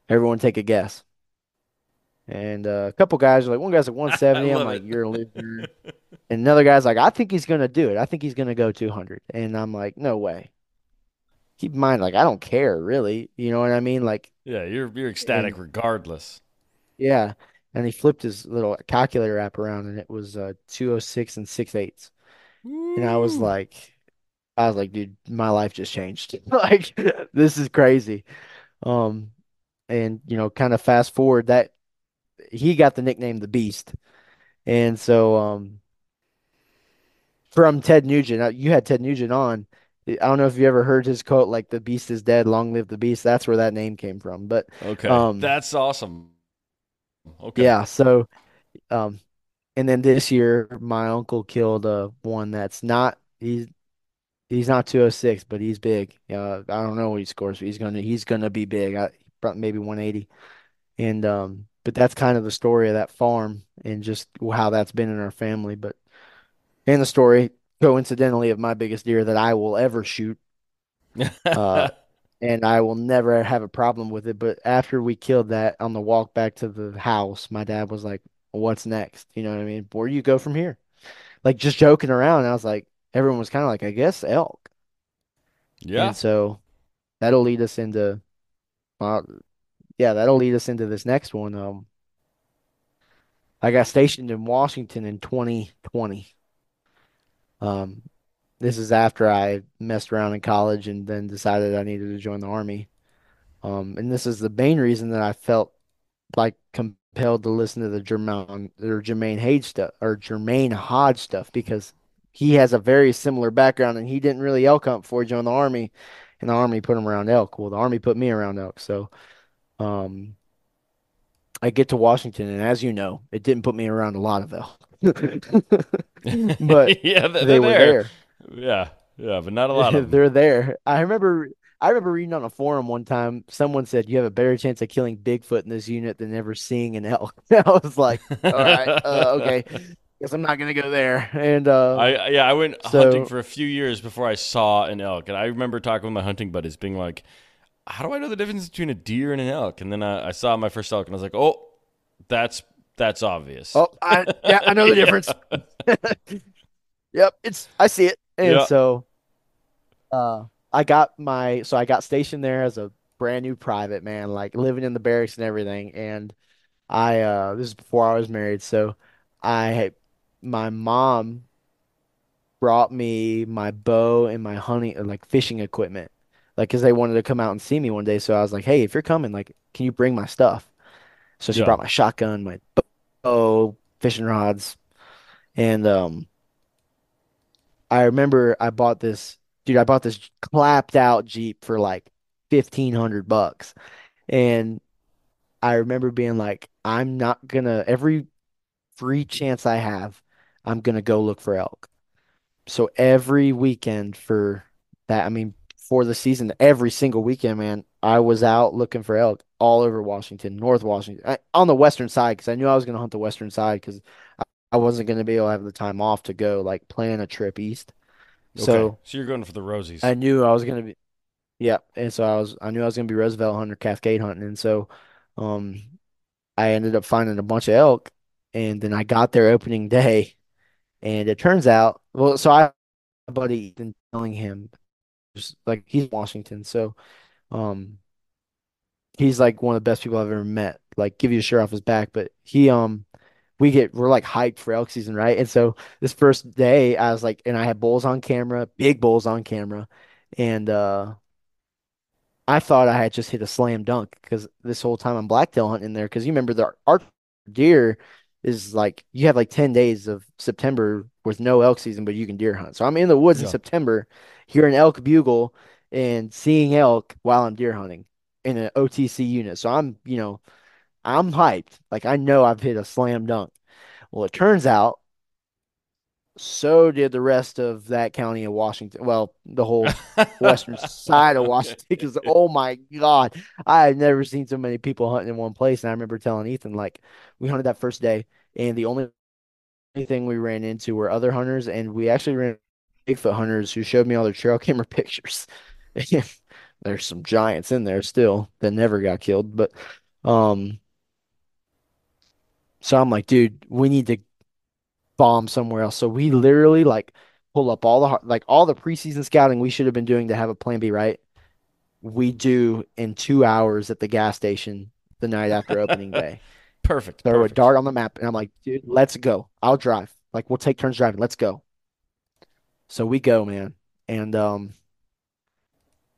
"Everyone, take a guess." And uh, a couple guys are like, one guy's like 170. I'm like, it. you're a loser. and another guy's like, I think he's gonna do it. I think he's gonna go 200. And I'm like, no way keep in mind, like I don't care really. You know what I mean? Like yeah, you're you're ecstatic and, regardless. Yeah, and he flipped his little calculator app around, and it was uh 206 and six eighths, and I was like, I was like, dude, my life just changed. like this is crazy. Um, and you know, kind of fast forward that he got the nickname the Beast, and so um from Ted Nugent, you had Ted Nugent on I don't know if you ever heard his quote, like "the beast is dead, long live the beast." That's where that name came from. But okay, um, that's awesome. Okay, yeah. So, um, and then this year, my uncle killed uh one that's not he's he's not 206, but he's big. Uh, I don't know what he scores, but he's gonna he's gonna be big. I, maybe 180, and um, but that's kind of the story of that farm and just how that's been in our family. But in the story, coincidentally of my biggest deer that I will ever shoot. uh, and I will never have a problem with it. But after we killed that on the walk back to the house, my dad was like, What's next? You know what I mean? Where do you go from here? Like just joking around. I was like, everyone was kind of like, I guess elk. Yeah. And so that'll lead us into, uh, yeah, that'll lead us into this next one. Um, I got stationed in Washington in 2020. Um, this is after I messed around in college and then decided I needed to join the army. Um, and this is the main reason that I felt like compelled to listen to the Jermaine or Jermaine Hodge stuff or Jermaine Hodge stuff because he has a very similar background and he didn't really elk hunt before he joined the army, and the army put him around elk. Well, the army put me around elk, so um, I get to Washington, and as you know, it didn't put me around a lot of elk. but yeah, they're, they were there. Yeah, yeah, but not a lot of them. they're there. I remember. I remember reading on a forum one time. Someone said you have a better chance of killing Bigfoot in this unit than ever seeing an elk. I was like, all right, uh, okay. Guess I'm not gonna go there. And uh, I yeah, I went so, hunting for a few years before I saw an elk, and I remember talking with my hunting buddies, being like, "How do I know the difference between a deer and an elk?" And then I, I saw my first elk, and I was like, "Oh, that's that's obvious. Oh, I, yeah, I know the difference. yep, it's I see it. And Yeah. so uh I got my so I got stationed there as a brand new private man, like living in the barracks and everything. And I uh this is before I was married, so I my mom brought me my bow and my hunting uh, like fishing equipment. like because they wanted to come out and see me one day. So I was like, "Hey, if you're coming, like, can you bring my stuff?" So she Yeah. brought my shotgun, my bow, fishing rods, and um I remember I bought this, dude, I bought this clapped out Jeep for like 1500 bucks. And I remember being like, I'm not gonna, every free chance I have, I'm gonna go look for elk. So every weekend for that, I mean, for the season, every single weekend, man, I was out looking for elk all over Washington, North Washington, I, on the western side, because I knew I was gonna hunt the western side because I, I wasn't gonna be able to have the time off to go like plan a trip east. Okay. So So you're going for the Rosies. I knew I was gonna be yeah, and so I was I knew I was gonna be Roosevelt hunter, Cascade hunting, and so um I ended up finding a bunch of elk, and then I got there opening day, and it turns out well, so I my buddy Ethan telling him just like he's in Washington, so um he's like one of the best people I've ever met. Like give you a shirt off his back, but he um we get we're like hyped for elk season, right? And so this first day I was like and I had bulls on camera, big bulls on camera, and uh I thought I had just hit a slam dunk because this whole time I'm blacktail hunting there. Because you remember the arc deer is like you have like 10 days of September with no elk season, but you can deer hunt. So I'm in the woods in Yeah. September, hearing elk bugle and seeing elk while I'm deer hunting in an OTC unit. So I'm, you know, I'm hyped. Like I know I've hit a slam dunk. Well, it turns out so did the rest of that county of Washington. Well, the whole western side of Washington. Because oh my God, I had never seen so many people hunting in one place. And I remember telling Ethan, like, we hunted that first day, and the only thing we ran into were other hunters, and we actually ran Bigfoot hunters who showed me all their trail camera pictures. There's some giants in there still that never got killed, but um, so I'm like, dude, we need to bomb somewhere else. So we literally like pull up all the like all the preseason scouting we should have been doing to have a plan B, right? We do in two hours at the gas station the night after opening day. Perfect. Throw a dart on the map, and I'm like, dude, let's go. I'll drive. Like we'll take turns driving. Let's go. So we go, man. And um,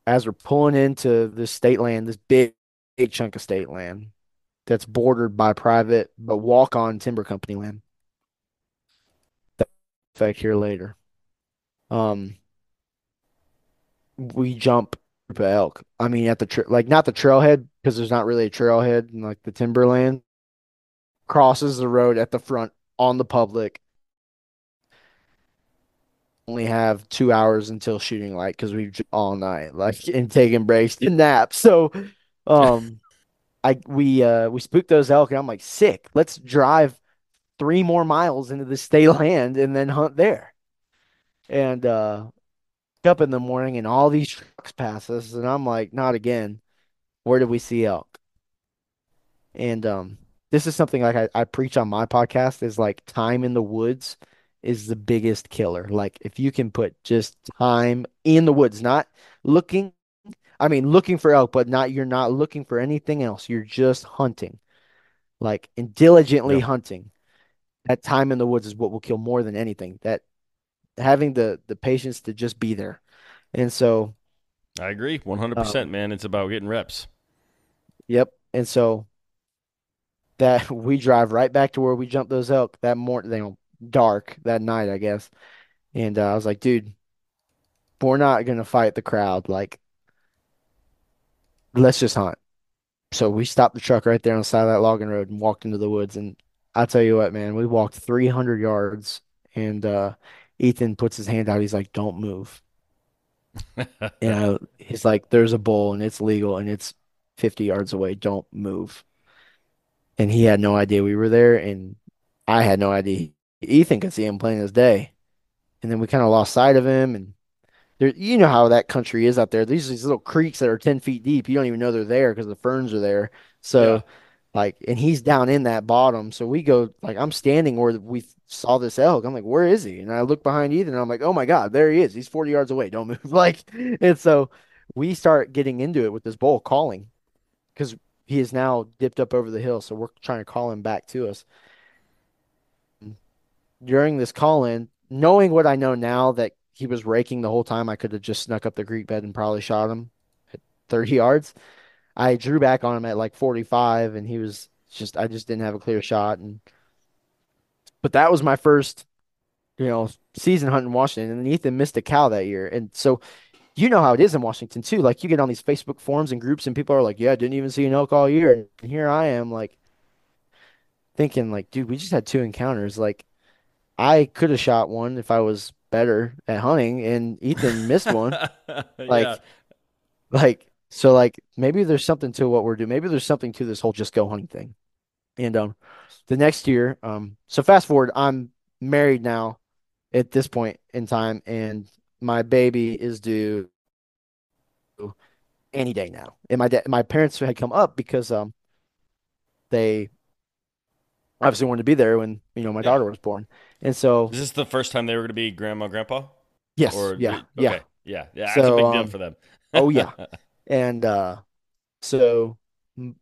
as we're pulling into this state land, this big, big chunk of state land that's bordered by private but walk-on timber company land. Effect here later. Um, we jump elk. I mean, at the tra like not the trailhead because there's not really a trailhead in like the timberland. Crosses the road at the front on the public. Only have two hours until shooting light because we've all night like and taking breaks to nap. So, um, I we uh we spooked those elk and I'm like sick. Let's drive three more miles into the state land and then hunt there. And uh, up in the morning and all these trucks pass us, and I'm like, not again. Where did we see elk? And um, this is something like I, I preach on my podcast is like time in the woods is the biggest killer. Like if you can put just time in the woods, not looking, I mean looking for elk, but not you're not looking for anything else. You're just hunting, like and diligently Yeah. hunting. That time in the woods is what will kill more than anything. That having the the patience to just be there. And so I agree. 100%, Um, man. It's about getting reps. Yep. And so that we drive right back to where we jumped those elk that morning, know, dark that night, I guess. And uh, I was like, dude, we're not gonna fight the crowd. Like, let's just hunt. So we stopped the truck right there on the side of that logging road and walked into the woods. And I tell you what, man, we walked 300 yards, and uh, Ethan puts his hand out. He's like, "Don't move." You know, he's like, "There's a bull, and it's legal, and it's 50 yards away. Don't move." and he had no idea we were there, and I had no idea. Ethan could see him playing his day, and then we kind of lost sight of him. And there, you know how that country is out there. These these little creeks that are ten feet deep. You don't even know they're there because the ferns are there. Yeah. So Like, and he's down in that bottom. So we go, like, I'm standing where we saw this elk. I'm like, where is he? And I look behind Ethan and I'm like, oh my God, there he is. He's 40 yards away. Don't move. Like, and so we start getting into it with this bull calling because he is now dipped up over the hill. So we're trying to call him back to us. During this call in, knowing what I know now that he was raking the whole time, I could have just snuck up the creek bed and probably shot him at 30 yards. I drew back on him at like 45 and he was just I just didn't have a clear shot and but that was my first you know season hunt in Washington and Ethan missed a cow that year and so you know how it is in Washington too. Like you get on these Facebook forums and groups and people are like yeah didn't even see an elk all year. And here I am like thinking like dude we just had two encounters. Like I could have shot one if I was better at hunting and Ethan missed one like yeah. like so like maybe there's something to what we're doing maybe there's something to this whole just go hunting thing And um, the next year, um, so fast forward, I'm married now at this point in time, and my baby is due any day now. And my dad, my parents had come up because um, they obviously wanted to be there when you know my Yeah. daughter was born, and so Is this the first time they were going to be grandma, grandpa? yes, Or yeah, did, yeah. okay, yeah, yeah, that's a So big deal um, for them. oh yeah, and uh, so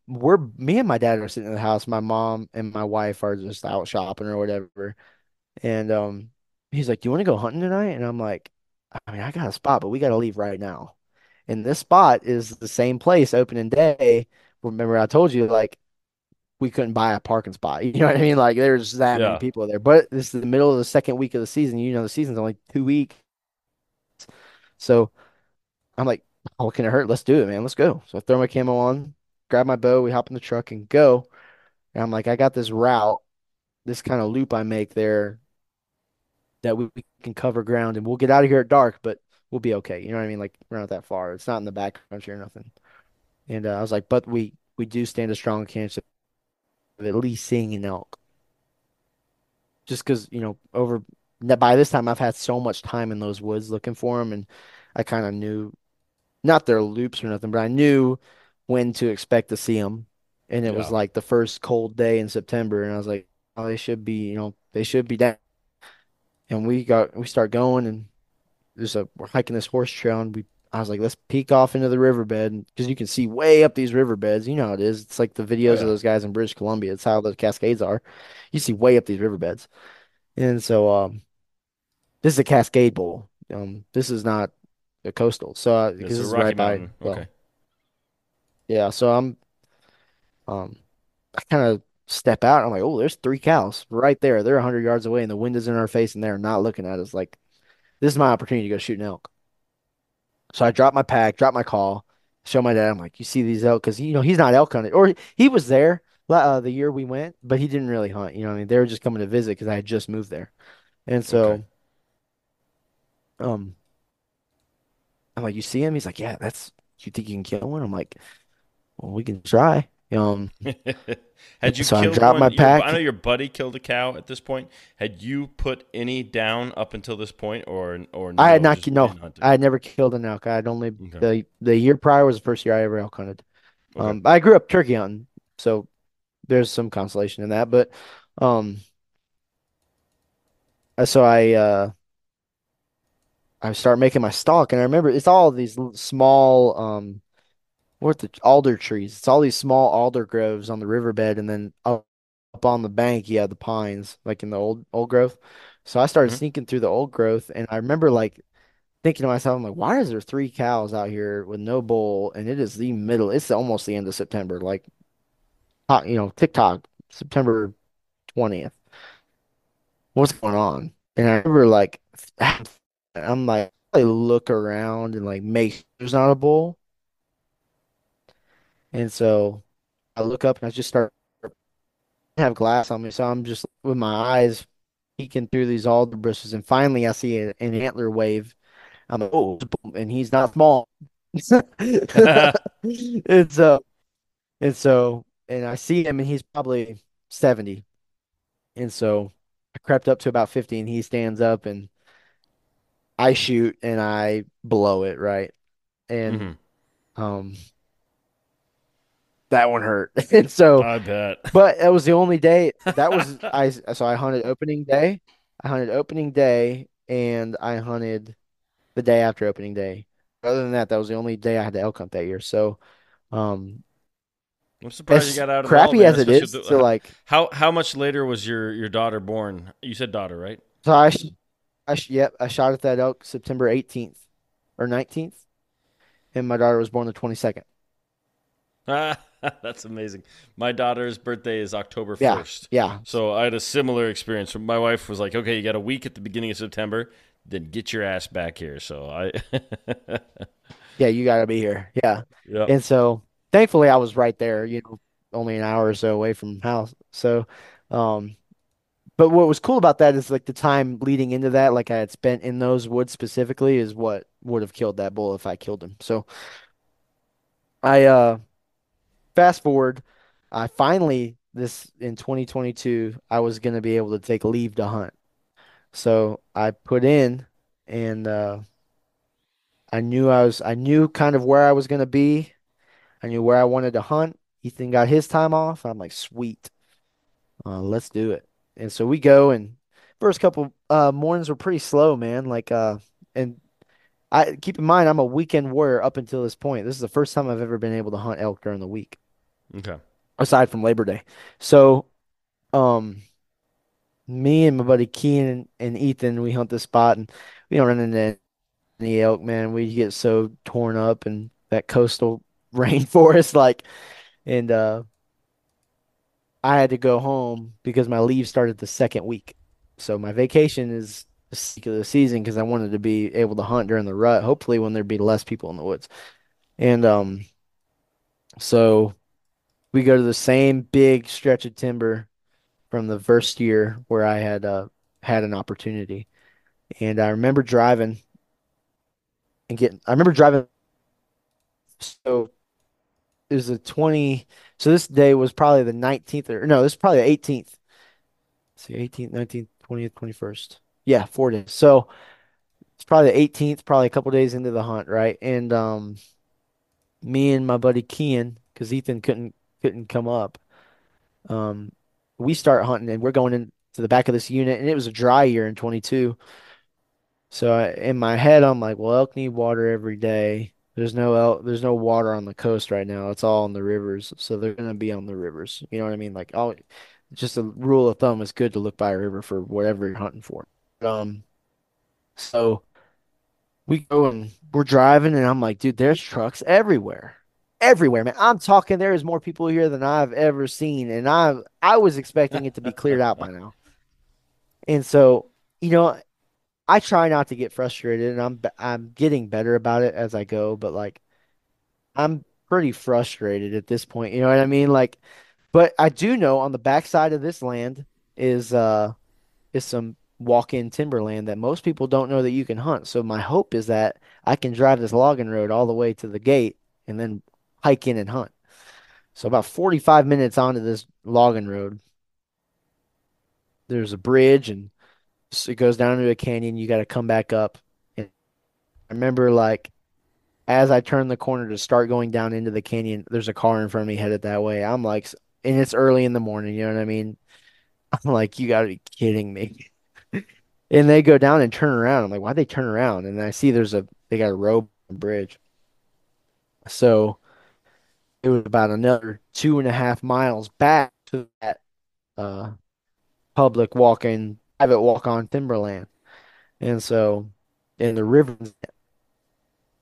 we're me and my dad are sitting in the house. My mom and my wife are just out shopping or whatever. And um, he's like, "Do you want to go hunting tonight?" And I'm like, "I mean, I got a spot, but we got to leave right now." And this spot is the same place opening day. Remember, I told you like we couldn't buy a parking spot. You know what I mean? Like there's that many people there. But this is the middle of the second week of the season. You know, the season's only two weeks. So I'm like, "Oh, what can it hurt? Let's do it, man. Let's go." So I throw my camo on, grab my bow, we hop in the truck and go. And I'm like, I got this route, this kind of loop I make there that we, we can cover ground and we'll get out of here at dark, but we'll be okay. You know what I mean? Like we're not that far. It's not in the back country or nothing. And uh, I was like, but we we do stand a strong chance of at least seeing an elk, just because you know over by this time I've had so much time in those woods looking for them, and I kind of knew not their loops or nothing, but I knew when to expect to see them. And it was like the first cold day in September, and I was like, oh, they should be, you know, they should be down. And we got we start going, and there's a we're hiking this horse trail and we I was like, let's peek off into the riverbed because you can see way up these riverbeds. You know how it is. It's like the videos of those guys in British Columbia. It's how the Cascades are. You see way up these riverbeds. And so um this is a Cascade Bowl. Um this is not a coastal. So uh, because this is right by Mountain. Okay, yeah, so I'm um I kind of step out. I'm like, oh, there's three cows right there. They're 100 yards away and the wind is in our face and they're not looking at us like this is my opportunity to go shoot an elk. So I dropped my pack, dropped my call, show my dad. I'm like, you see these elk? Because you know he's not elk hunted, or he was there uh, the year we went, but he didn't really hunt. You know, I mean, they were just coming to visit because I had just moved there, and okay. so um, I'm like, you see him? He's like, yeah, that's. You think you can kill one? I'm like, well, we can try. Um, Had you so I killed dropped my pack. Your, I know your buddy killed a cow at this point. Had you put any down up until this point, or or I had no? not, Just ki- you no, didn't hunt it. I had never killed an elk. I had only Okay. the the year prior was the first year I ever elk hunted. Okay. Um, I grew up turkey hunting, so there's some consolation in that. But um, so I uh I start making my stalk, and I remember it's all these small, um, what the alder trees. It's all these small alder groves on the riverbed, and then up, up on the bank, you have the pines, like in the old old growth. So I started hmm sneaking through the old growth, and I remember like thinking to myself, I'm like, why is there three cows out here with no bull? And it is the middle. It's almost the end of September, like uh, you know, TikTok, September 20th. What's going on? And I remember like I'm like I look around and like make sure there's not a bull. And so I look up and I just start I have glass on me, so I'm just with my eyes peeking through these alder bushes, and finally I see a, an antler wave. I'm like, oh, and he's not small. And so and so and I see him and he's probably 70. And so I crept up to about 50 and he stands up and I shoot and I blow it, right? And hmm um that one hurt. And so, I bet. but that was the only day that was I so I hunted opening day. I hunted opening day and I hunted the day after opening day. Other than that, that was the only day I had to elk hunt that year. So, um, I'm surprised you got out of crappy the as it is. man, is especially to the- like, how how much later was your your daughter born? You said daughter, right? so I, I, yep, I shot at that elk September 18th or 19th, and my daughter was born the 22nd. That's amazing. My daughter's birthday is October Yeah, 1st. yeah, So I had a similar experience. My wife was like, "Okay, you got a week at the beginning of September, then get your ass back here." So I, yeah, you got to be here. Yeah. yeah, And so thankfully I was right there, you know, only an hour or so away from house. So, um, but what was cool about that is like the time leading into that, like I had spent in those woods specifically, is what would have killed that bull if I killed him. So I uh fast forward, I finally this in 2022, I was gonna be able to take leave to hunt. So I put in and uh I knew I was I knew kind of where I was gonna be. I knew where I wanted to hunt. Ethan got his time off. I'm like, sweet, uh, let's do it. And so we go, and first couple uh, mornings were pretty slow, man. Like, uh, and I keep in mind, I'm a weekend warrior up until this point. This is the first time I've ever been able to hunt elk during the week, okay, aside from Labor Day. So, um, me and my buddy Keenan and Ethan, we hunt this spot, and we don't run into any elk, man. We get so torn up in that coastal rainforest, like. And uh, I had to go home because my leave started the second week. So my vacation is the season because I wanted to be able to hunt during the rut, hopefully when there'd be less people in the woods. And um, so we go to the same big stretch of timber from the first year where I had uh, had an opportunity. And I remember driving and getting, I remember driving. So it was the 20 so this day was probably the 19th or no this is probably the 18th see 18th 19th 20th 21st yeah four days so it's probably the 18th probably a couple days into the hunt right and um me and my buddy Kian because Ethan couldn't couldn't come up um we start hunting and we're going into the back of this unit and it was a dry year in 22 so I, in my head I'm like well elk need water every day there's no elk, there's no water on the coast right now. It's all on the rivers, so they're gonna be on the rivers. You know what I mean? Like, oh, just a rule of thumb is good to look by a river for whatever you're hunting for. Um, so we go and we're driving, and I'm like, dude, there's trucks everywhere, everywhere, man. I'm talking. There is more people here than I've ever seen, and I I was expecting it to be cleared out by now. And so, you know, I try not to get frustrated, and I'm I'm getting better about it as I go, but like I'm pretty frustrated at this point, you know what I mean? Like, but I do know on the backside of this land is uh is some walk-in timberland that most people don't know that you can hunt. So my hope is that I can drive this logging road all the way to the gate and then hike in and hunt. So about 45 minutes onto this logging road, there's a bridge and it goes down into a canyon. You got to come back up. And I remember like as I turn the corner to start going down into the canyon, there's a car in front of me headed that way. I'm like, and it's early in the morning, you know what I mean? I'm like, you gotta be kidding me. And they go down and turn around. I'm like, why'd they turn around? And I see there's a they got a rope bridge. So it was about another two and a half miles back to that uh public walk-in, private walk-on timberland. And so and the river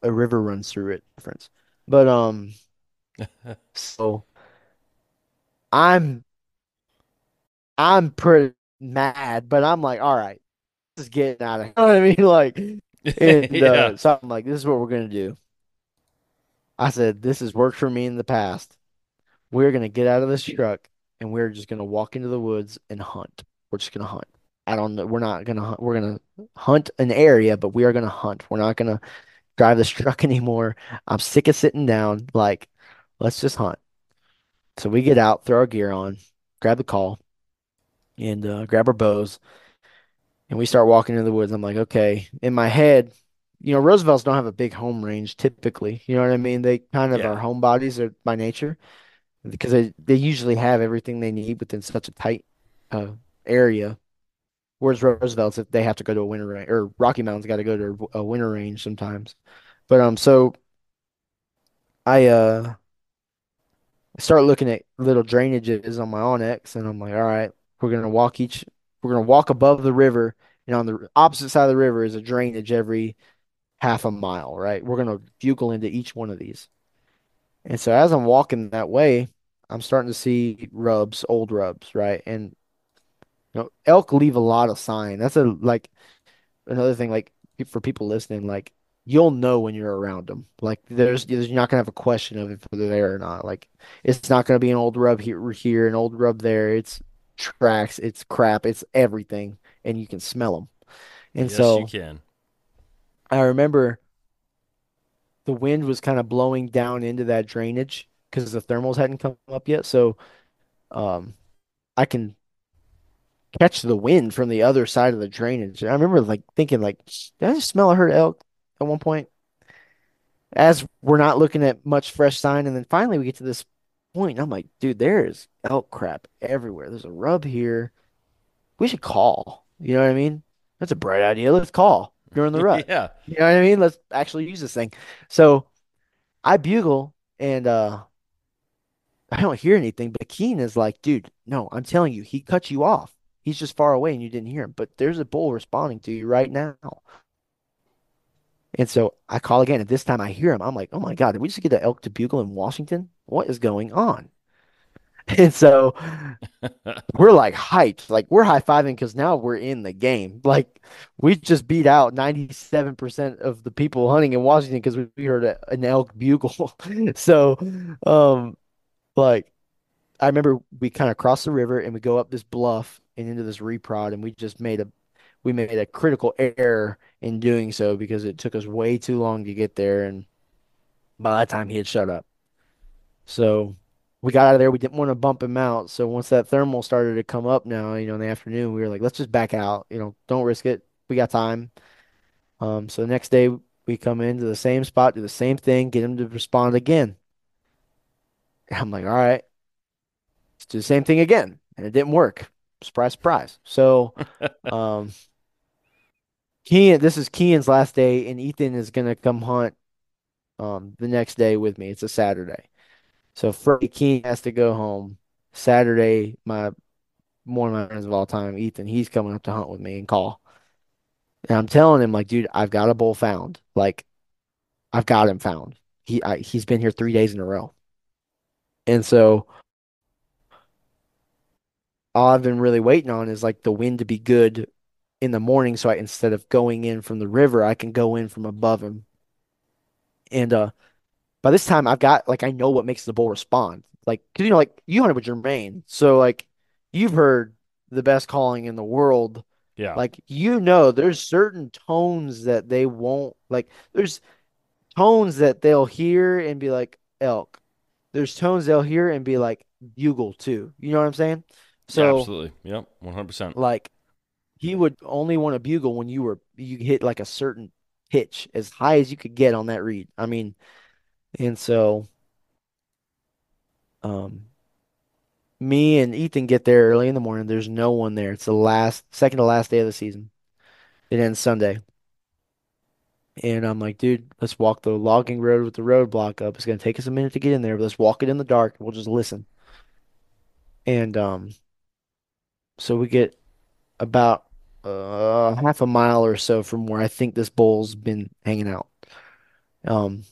a river runs through it, difference. But um so I'm I'm pretty mad, but I'm like, all right, this is getting out of You know what I mean? Like and yeah, uh, so I'm like, this is what we're gonna do. I said, this has worked for me in the past. We're gonna get out of this truck and we're just gonna walk into the woods and hunt. We're just gonna hunt. I don't know. We're not gonna hunt. We're gonna hunt an area, but we are gonna hunt. We're not gonna drive this truck anymore. I'm sick of sitting down. Like, let's just hunt. So we get out, throw our gear on, grab the call, and uh, grab our bows, and we start walking into the woods. I'm like, okay. In my head, you know, Roosevelt's don't have a big home range typically. You know what I mean? They kind of yeah. are homebodies are by nature. because they they usually have everything they need within such a tight uh, area. Whereas Roosevelt's, if they have to go to a winter range, or Rocky Mountain's got to go to a winter range sometimes. But um, so I uh start looking at little drainages on my onX, and I'm like, all right, we're gonna walk each, we're gonna walk above the river, and on the opposite side of the river is a drainage every half a mile, right? We're gonna bugle into each one of these. And so as I'm walking that way, I'm starting to see rubs, old rubs, right? And you know, elk leave a lot of sign. That's a like another thing, like for people listening, like you'll know when you're around them. Like there's, there's you're not gonna have a question of if they're there or not. Like it's not gonna be an old rub here, here, an old rub there. It's tracks, it's crap, it's everything, and you can smell them. And Yes, you can. I remember the wind was kind of blowing down into that drainage because the thermals hadn't come up yet. So um, I can catch the wind from the other side of the drainage. I remember like thinking like, did I smell a herd elk at one point? As we're not looking at much fresh sign, and then finally we get to this point, I'm like, dude, there is elk crap everywhere. There's a rub here. We should call. You know what I mean? That's a bright idea. Let's call during the rut. yeah. You know what I mean? Let's actually use this thing. So I bugle and uh I don't hear anything, but Keen is like, dude, no, I'm telling you, he cut you off. He's just far away and you didn't hear him. But there's a bull responding to you right now. And so I call again, and this time I hear him. I'm like, oh my God, did we just get the elk to bugle in Washington? What is going on? And so we're like hyped, like we're high fiving because now we're in the game. Like we just beat out 97% of the people hunting in Washington because we heard a, an elk bugle. So, um, like I remember we kind of crossed the river and we go up this bluff and into this reprod, and we just made a we made a critical error in doing so because it took us way too long to get there, and by that time he had shut up. So we got out of there. We didn't want to bump him out. So once that thermal started to come up now, you know, in the afternoon, we were like, let's just back out. You know, don't risk it. We got time. Um, so the next day we come into the same spot, do the same thing, get him to respond again. And I'm like, all right, let's do the same thing again. And it didn't work. Surprise, surprise. So, um, Kean, this is Kean's last day, and Ethan is gonna come hunt um the next day with me. It's a Saturday. So Friday King has to go home. Saturday, my one of my friends of all time, Ethan, he's coming up to hunt with me and call. And I'm telling him, like, dude, I've got a bull found. Like, I've got him found. He I, he's been here three days in a row. And so all I've been really waiting on is like the wind to be good in the morning. So I instead of going in from the river, I can go in from above him. And uh by this time I've got like I know what makes the bull respond. Like, 'cause you know, like you hunted with Jermaine, so like you've heard the best calling in the world. Yeah. Like you know, there's certain tones that they won't like. There's tones that they'll hear and be like elk. There's tones they'll hear and be like bugle too. You know what I'm saying? Yeah, So absolutely. Yep. 100%. like he would only want to bugle when you were you hit like a certain pitch as high as you could get on that reed. I mean, and so um me and Ethan get there early in the morning. There's no one there. It's the last second to last day of the season. It ends Sunday. And I'm like, dude, let's walk the logging road with the roadblock up. It's gonna take us a minute to get in there, but let's walk it in the dark. We'll just listen. And um so we get about uh half a mile or so from where I think this bull's been hanging out. Um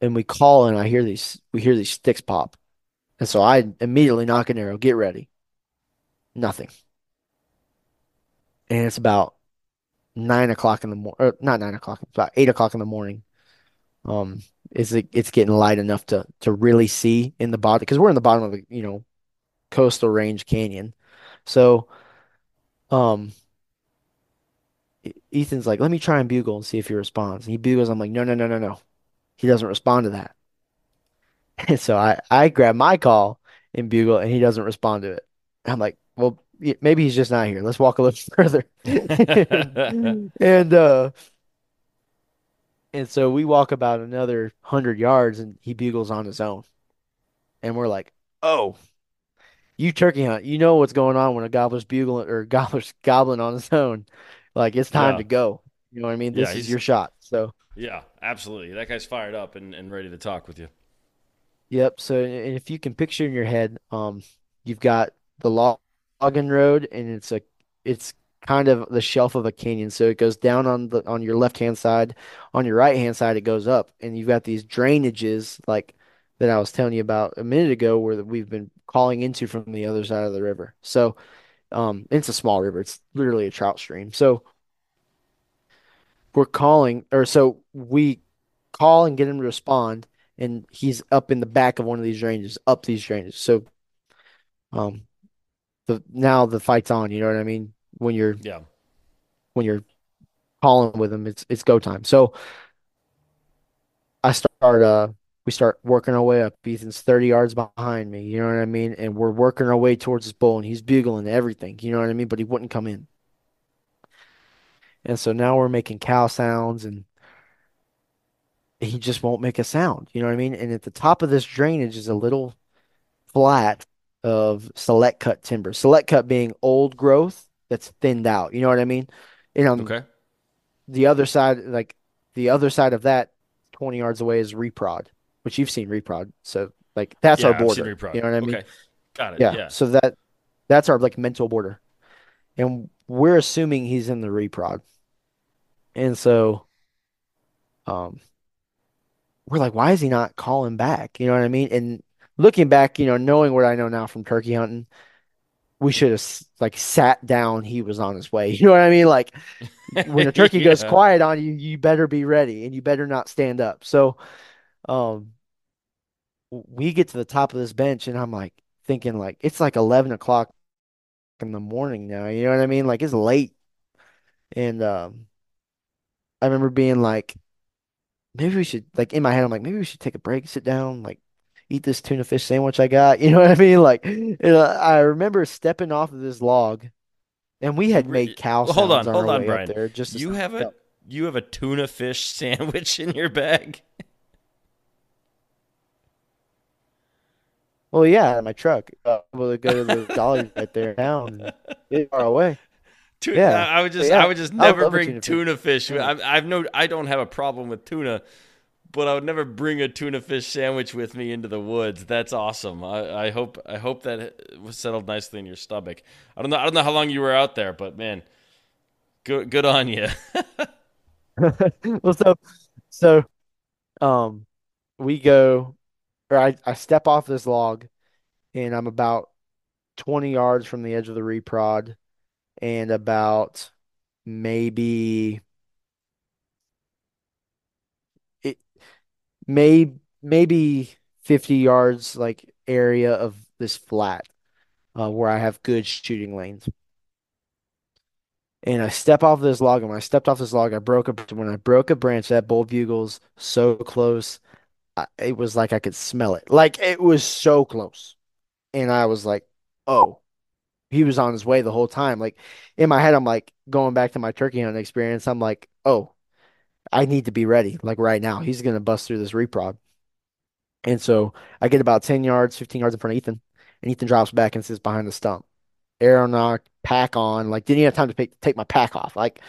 and we call and I hear these we hear these sticks pop. And so I immediately nock an arrow, get ready. Nothing. And it's about nine o'clock in the morning, or not nine o'clock, about eight o'clock in the morning. Um, is it, it's getting light enough to to really see in the bottom because we're in the bottom of the you know coastal range canyon. So um, Ethan's like, let me try and bugle and see if he responds. And he bugles. I'm like, no, no, no, no, no. He doesn't respond to that. And so I I grab my call and bugle, and he doesn't respond to it. I'm like, well, maybe he's just not here. Let's walk a little further. And, uh and so we walk about another hundred yards, and he bugles on his own. And we're like, oh, you turkey hunt. You know what's going on when a gobbler's bugling or gobbler's gobbling on his own. Like it's time Yeah, to go. You know what I mean? yeah, This is your shot. So, yeah, absolutely. That guy's fired up and, and ready to talk with you. yep. So, and if you can picture in your head, um, you've got the log- logging road, and it's a, it's kind of the shelf of a canyon. So it goes down on the on your left hand side. On your right hand side, it goes up, and you've got these drainages like that I was telling you about a minute ago, where we've been calling into from the other side of the river. So, um, it's a small river. It's literally a trout stream. So we're calling, or so we call and get him to respond, and he's up in the back of one of these ranges, up these ranges. So, um, the now the fight's on. You know what I mean? When you're Yeah. when you're calling with him, it's it's go time. So I start uh we start working our way up. Ethan's 30 yards behind me, you know what I mean? And we're working our way towards his bull and he's bugling everything, you know what I mean? But he wouldn't come in. And so now we're making cow sounds and he just won't make a sound, you know what I mean? And at the top of this drainage is a little flat of select cut timber. Select cut being old growth that's thinned out, you know what I mean? And on Okay. the other side, like the other side of that, 20 yards away is reprod, which you've seen reprod. So like that's our Yeah, seen border. reprod. You know what I mean? Okay. Got it. Yeah. Yeah. So that that's our like mental border. And we're assuming he's in the reprod. And so um we're like, why is he not calling back? You know what I mean? And looking back, you know, knowing what I know now from turkey hunting, we should have like sat down. He was on his way. You know what I mean? Like when a turkey goes quiet on you, you better be ready and you better not stand up. So, um, we get to the top of this bench and I'm like thinking like it's like 11 o'clock in the morning now. You know what I mean? Like it's late. And, um, I remember being like, maybe we should like in my head, I'm like, maybe we should take a break, sit down, like eat this tuna fish sandwich I got. You know what I mean? Like, you know, I remember stepping off of this log and we had made cow Hold on, on hold on, Bryan. there just You have a you have a tuna fish sandwich in your bag? Well, yeah, my truck. Uh, to go to the Dolly right there and far away. Tu- Yeah. I would just yeah, I would just would never bring tuna fish tuna fish. sandwich. I, I've no I don't have a problem with tuna, but I would never bring a tuna fish sandwich with me into the woods. That's awesome. I, I hope I hope that was settled nicely in your stomach. I don't know I don't know how long you were out there, but man, good good on you. Well, so so um we go or I, I step off this log and I'm about 20 yards from the edge of the reprod and about maybe it may maybe 50 yards like area of this flat uh, where I have good shooting lanes. And I step off this log, and when I stepped off this log, I broke a when I broke a branch, that bull bugle's so close. I, it was like I could smell it. Like it was so close. And I was like, "Oh, he was on his way the whole time." Like in my head, I'm like going back to my turkey hunting experience. I'm like, "Oh, I need to be ready like right now. He's gonna bust through this reprod." And so I get about 10 yards, 15 yards in front of Ethan, and Ethan drops back and sits behind the stump. Arrow nock, pack on, like didn't even have time to take, take my pack off. Like,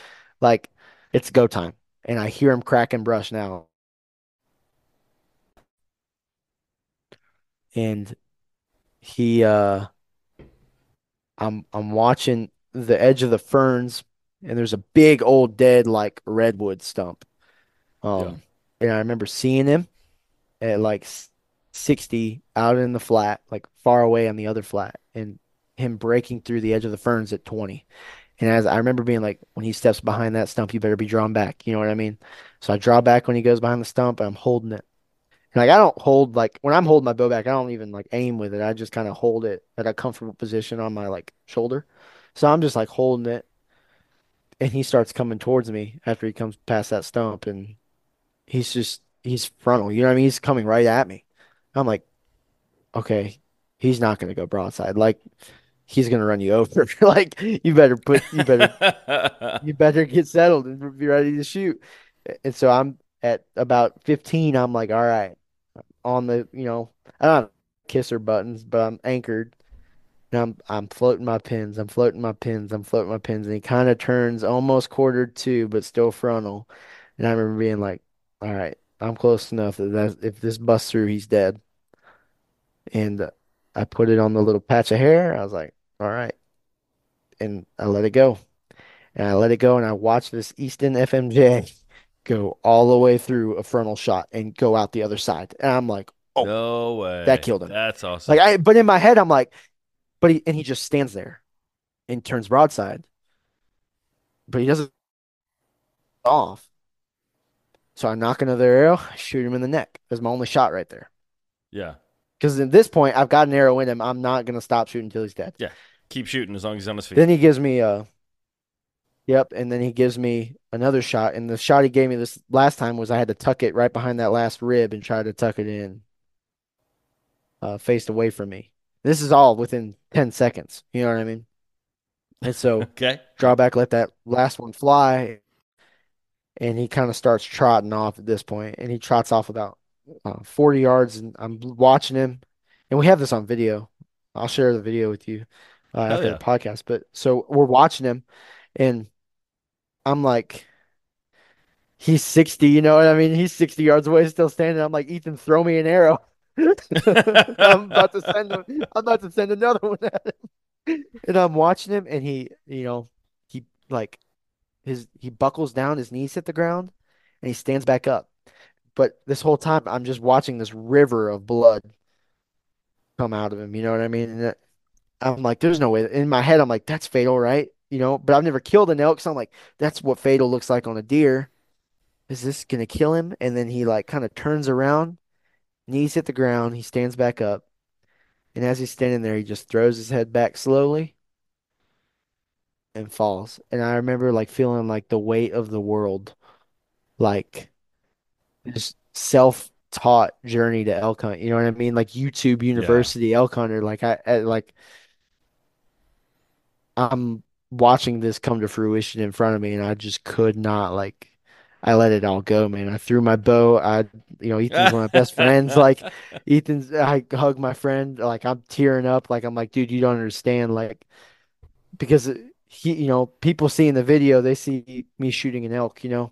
like it's go time. And I hear him cracking brush now. And he uh I'm I'm watching the edge of the ferns and there's a big old dead like redwood stump. yeah. Um and I remember seeing him at like 60 out in the flat, like far away on the other flat, and him breaking through the edge of the ferns at 20. And as I remember being like, when he steps behind that stump, you better be drawn back. You know what I mean? So I draw back when he goes behind the stump, and I'm holding it. And like I don't hold like when I'm holding my bow back, I don't even like aim with it. I just kind of hold it at a comfortable position on my like shoulder. So I'm just like holding it, and he starts coming towards me after he comes past that stump, and he's just he's frontal. You know what I mean? He's coming right at me. I'm like, okay, he's not gonna go broadside. Like he's gonna run you over. Like you better put you better you better get settled and be ready to shoot. And so I'm at about 15. I'm like, all right, on the you know, I don't kisser buttons, but I'm anchored and I'm I'm floating my pins. I'm floating my pins. I'm floating my pins, and he kind of turns almost quartered two, but still frontal. And I remember being like, "All right, I'm close enough that that's, if this busts through, he's dead." And uh, I put it on the little patch of hair. I was like, "All right," and I let it go. And I let it go, and I watched this Easton FMJ go all the way through a frontal shot and go out the other side. And I'm like, "Oh, No way, that killed him." That's awesome. Like I, but in my head, I'm like, "But he," and he just stands there and turns broadside, but he doesn't off. So I nock another arrow, shoot him in the neck. That's my only shot right there. Yeah. Because at this point, I've got an arrow in him. I'm not gonna stop shooting until he's dead. Yeah. Keep shooting as long as he's on his feet. Then he gives me a, yep, and then he gives me another shot. And the shot he gave me this last time was I had to tuck it right behind that last rib and try to tuck it in, uh, faced away from me. This is all within 10 seconds. You know what I mean? And so okay. draw back, let that last one fly, and he kind of starts trotting off at this point, and he trots off about uh, 40 yards, and I'm watching him, and we have this on video. I'll share the video with you uh, after yeah. the podcast. But so we're watching him, and I'm like, he's 60, you know what I mean? He's 60 yards away, still standing. I'm like, Ethan, throw me an arrow. I'm about to send him. I'm about to send another one at him, and I'm watching him, and he, you know, he like his he buckles down, his knees hit the ground, and he stands back up. But this whole time, I'm just watching this river of blood come out of him. You know what I mean? And uh, I'm like, there's no way. In my head, I'm like, that's fatal, right? You know, but I've never killed an elk, so I'm like, that's what fatal looks like on a deer. Is this gonna kill him? And then he like kind of turns around, knees hit the ground, he stands back up, and as he's standing there, he just throws his head back slowly and falls. And I remember like feeling like the weight of the world, like this self-taught journey to elk hunt. You know what I mean? Like YouTube Yeah. University elk hunter. Like I, I like I'm watching this come to fruition in front of me, and I just could not like. I let it all go, man. I threw my bow. I, you know, Ethan's one of my best friends. Like, Ethan's, I hug my friend. Like, I'm tearing up. Like, I'm like, dude, you don't understand. Like, because he, you know, people see in the video, they see me shooting an elk, you know,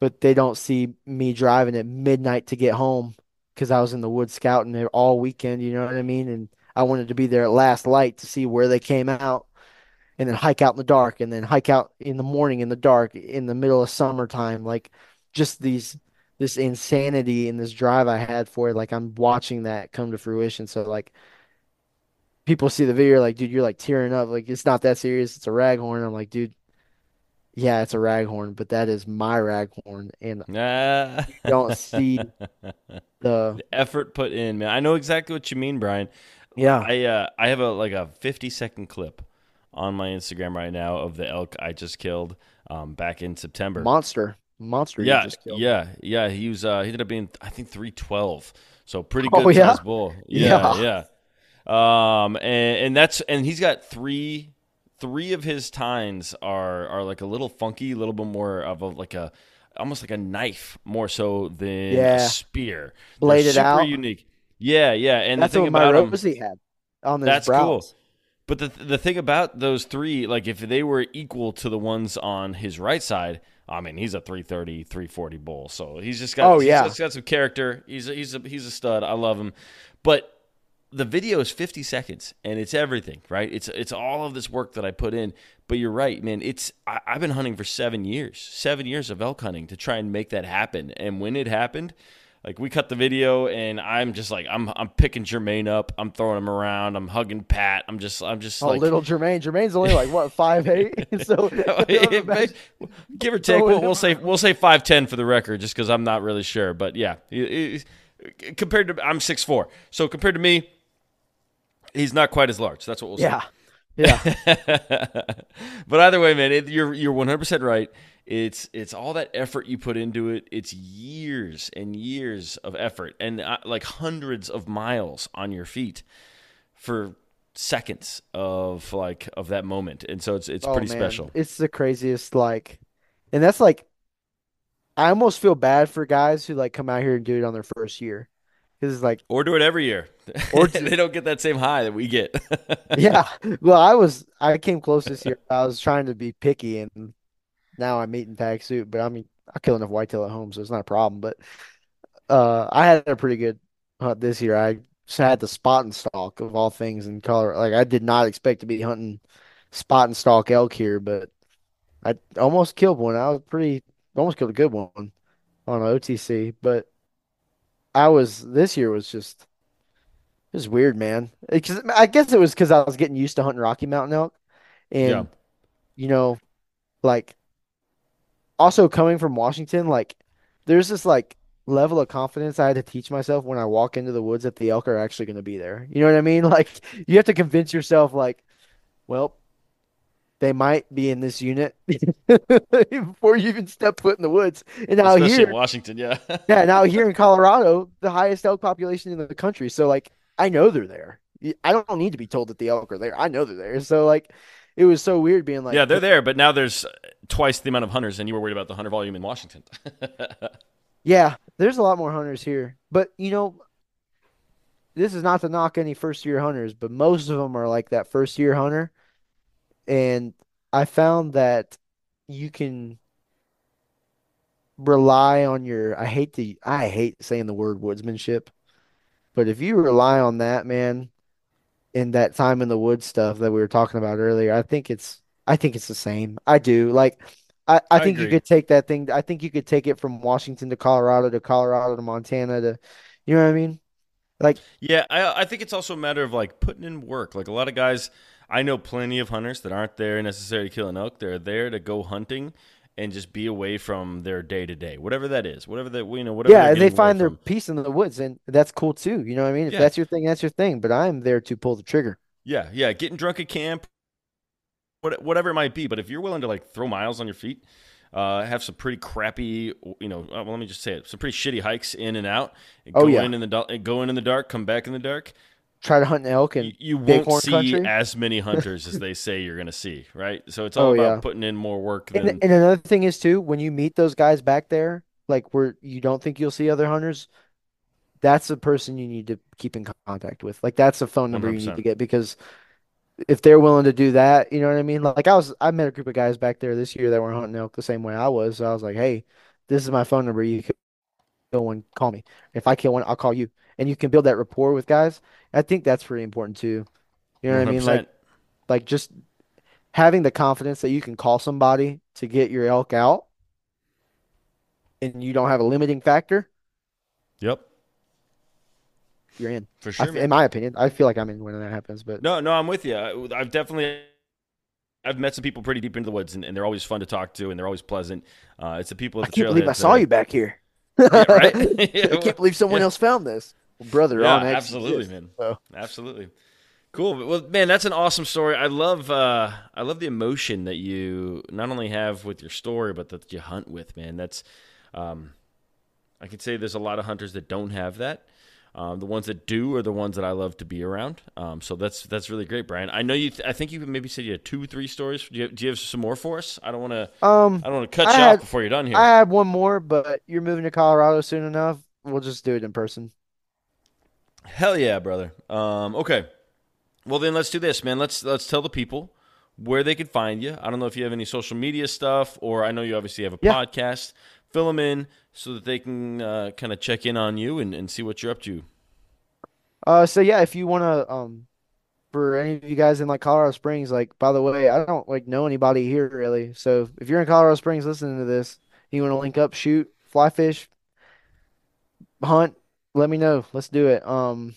but they don't see me driving at midnight to get home because I was in the woods scouting there all weekend, you know what I mean? And I wanted to be there at last light to see where they came out and then hike out in the dark and then hike out in the morning in the dark in the middle of summertime. Like, just these, this insanity and this drive I had for it. Like, I'm watching that come to fruition. So, like, people see the video like, dude, you're like tearing up. Like, it's not that serious. It's a raghorn. I'm like, dude, yeah, it's a raghorn, but that is my raghorn. And Nah. you don't see the, The effort put in, man. I know exactly what you mean, Bryan. yeah, I uh, I have a like a 50 second clip on my Instagram right now of the elk I just killed um, back in September. monster, monster you Yeah, just killed. yeah, yeah. He was uh, he ended up being I think 312. So pretty Oh, good yeah? sized bull. Yeah, Yeah. yeah. Um and, and that's and he's got three three of his tines are are like a little funky, a little bit more of a like a almost like a knife more so than a spear. Bladed super out. unique. Yeah, yeah. And That's the thing what my about him, Rosie had on his That's brows. cool. But the the thing about those three, like if they were equal to the ones on his right side, I mean, he's a 330, 340 bull. So he's just got Oh, he's yeah. just got some character. He's a, he's a, he's a stud. I love him. But the video is 50 seconds and it's everything, right? It's it's all of this work that I put in. But you're right, man. It's I, I've been hunting for seven years, seven years of elk hunting to try and make that happen. And when it happened, like we cut the video and I'm just like I'm I'm picking Jermaine up, I'm throwing him around, I'm hugging Pat, I'm just I'm just Oh, like little Jermaine. Jermaine's only like what five eight. so it give or take, we'll, we'll say we'll say five ten for the record, just because I'm not really sure. But yeah, compared to I'm six four, so compared to me, he's not quite as large. That's what we'll say. yeah, yeah, but either way, man, it, you're you're 100 percent right. It's it's all that effort you put into it. It's years and years of effort, and uh, like hundreds of miles on your feet for seconds of like of that moment, and so it's it's Oh, pretty man. special. It's the craziest. Like, and that's like, I almost feel bad for guys who like come out here and do it on their first year because it's like Or do it every year. Or they don't get that same high that we get. yeah. Well, I was I came close this year. I was trying to be picky, and now I'm eating pack soup. But I mean, I kill enough whitetail at home, so it's not a problem. But uh, I had a pretty good hunt this year. I had the spot and stalk of all things in Colorado. Like I did not expect to be hunting spot and stalk elk here, but I almost killed one. I was pretty almost killed a good one on OTC, but I was this year was just it was weird, man. Because I guess it was because I was getting used to hunting Rocky Mountain elk, yeah. and you know, like also coming from Washington, like there's this like level of confidence I had to teach myself when I walk into the woods that the elk are actually going to be there. You know what I mean? Like you have to convince yourself, like, well, they might be in this unit before you even step foot in the woods. And now Especially in Washington, yeah. yeah, now here in Colorado, the highest elk population in the country. So like, I know they're there. I don't need to be told that the elk are there. I know they're there. So like, it was so weird being like, yeah, they're there, but now there's uh, twice the amount of hunters, and you were worried about the hunter volume in Washington. yeah, there's a lot more hunters here. But you know, this is not to knock any first year hunters, but most of them are like that first year hunter. And I found that you can rely on your, I hate to, I hate saying the word woodsmanship, but if you rely on that, man, in that time in the woods stuff that we were talking about earlier, I think it's, I think it's the same. I do. Like, I, I I think you could take that thing. I think you could take it from Washington to Colorado to Colorado to Montana to, you know what I mean? Like, Yeah, I, I think it's also a matter of like putting in work. Like a lot of guys, I know plenty of hunters that aren't there necessarily to kill an elk. They're there to go hunting and just be away from their day to day, whatever that is, whatever that you know, whatever Yeah, and they find their from. peace in the woods, and that's cool too. You know what I mean? If Yeah, that's your thing, that's your thing. But I'm there to pull the trigger. yeah, yeah. Getting drunk at camp, whatever it might be. But if you're willing to like throw miles on your feet, uh, have some pretty crappy, you know, uh, well, let me just say it, some pretty shitty hikes in and out, and Oh go yeah, in in the go in in the dark, come back in the dark. Try to hunt an elk in you won't see country. as many hunters as they say you're going to see, right? So it's oh, all Oh about yeah, putting in more work and than and another thing is too, when you meet those guys back there, like where you don't think you'll see other hunters, that's the person you need to keep in contact with. Like that's a phone number you need to get because if they're willing to do that, you know what I mean? Like I was, I met a group of guys back there this year that were hunting elk the same way I was. So I was like, hey, this is my phone number. You can go one, call me. If I kill one, I'll call you. And you can build that rapport with guys. I think that's pretty important too. You know what I mean? Like like just having the confidence that you can call somebody to get your elk out and you don't have a limiting factor, Yep, you're in. for sure, f in my opinion, I feel like I'm in when that happens, but No, no, I'm with you. I, I've definitely I've met some people pretty deep into the woods, and, and they're always fun to talk to, and they're always pleasant. Uh, it's the people I at the can't believe I trailheads that saw you back here. yeah, right, I can't believe someone yeah, else found this. Brother, yeah, on X absolutely, man, So absolutely. Cool. Well, man, that's an awesome story. I love uh I love the emotion that you not only have with your story, but that you hunt with, man. That's um I can say there's a lot of hunters that don't have that. Um, the ones that do are the ones that I love to be around. Um, so that's that's really great, Bryan. I know you. Th- I think you maybe said you had two, three stories. Do you, do you have some more for us? I don't want to. um I don't want to cut I you off before you're done here. I have one more, but you're moving to Colorado soon enough. We'll just do it in person. Hell yeah, brother. Um, okay. Well, then let's do this, man. Let's let's tell the people where they can find you. I don't know if you have any social media stuff, or I know you obviously have a Yeah. podcast. Fill them in so that they can uh, kind of check in on you and, and see what you're up to. Uh, so yeah, if you wanna um for any of you guys in like Colorado Springs, like by the way, I don't like know anybody here really. So if you're in Colorado Springs listening to this, you want to link up, shoot, fly fish, hunt, let me know. Let's do it. Um,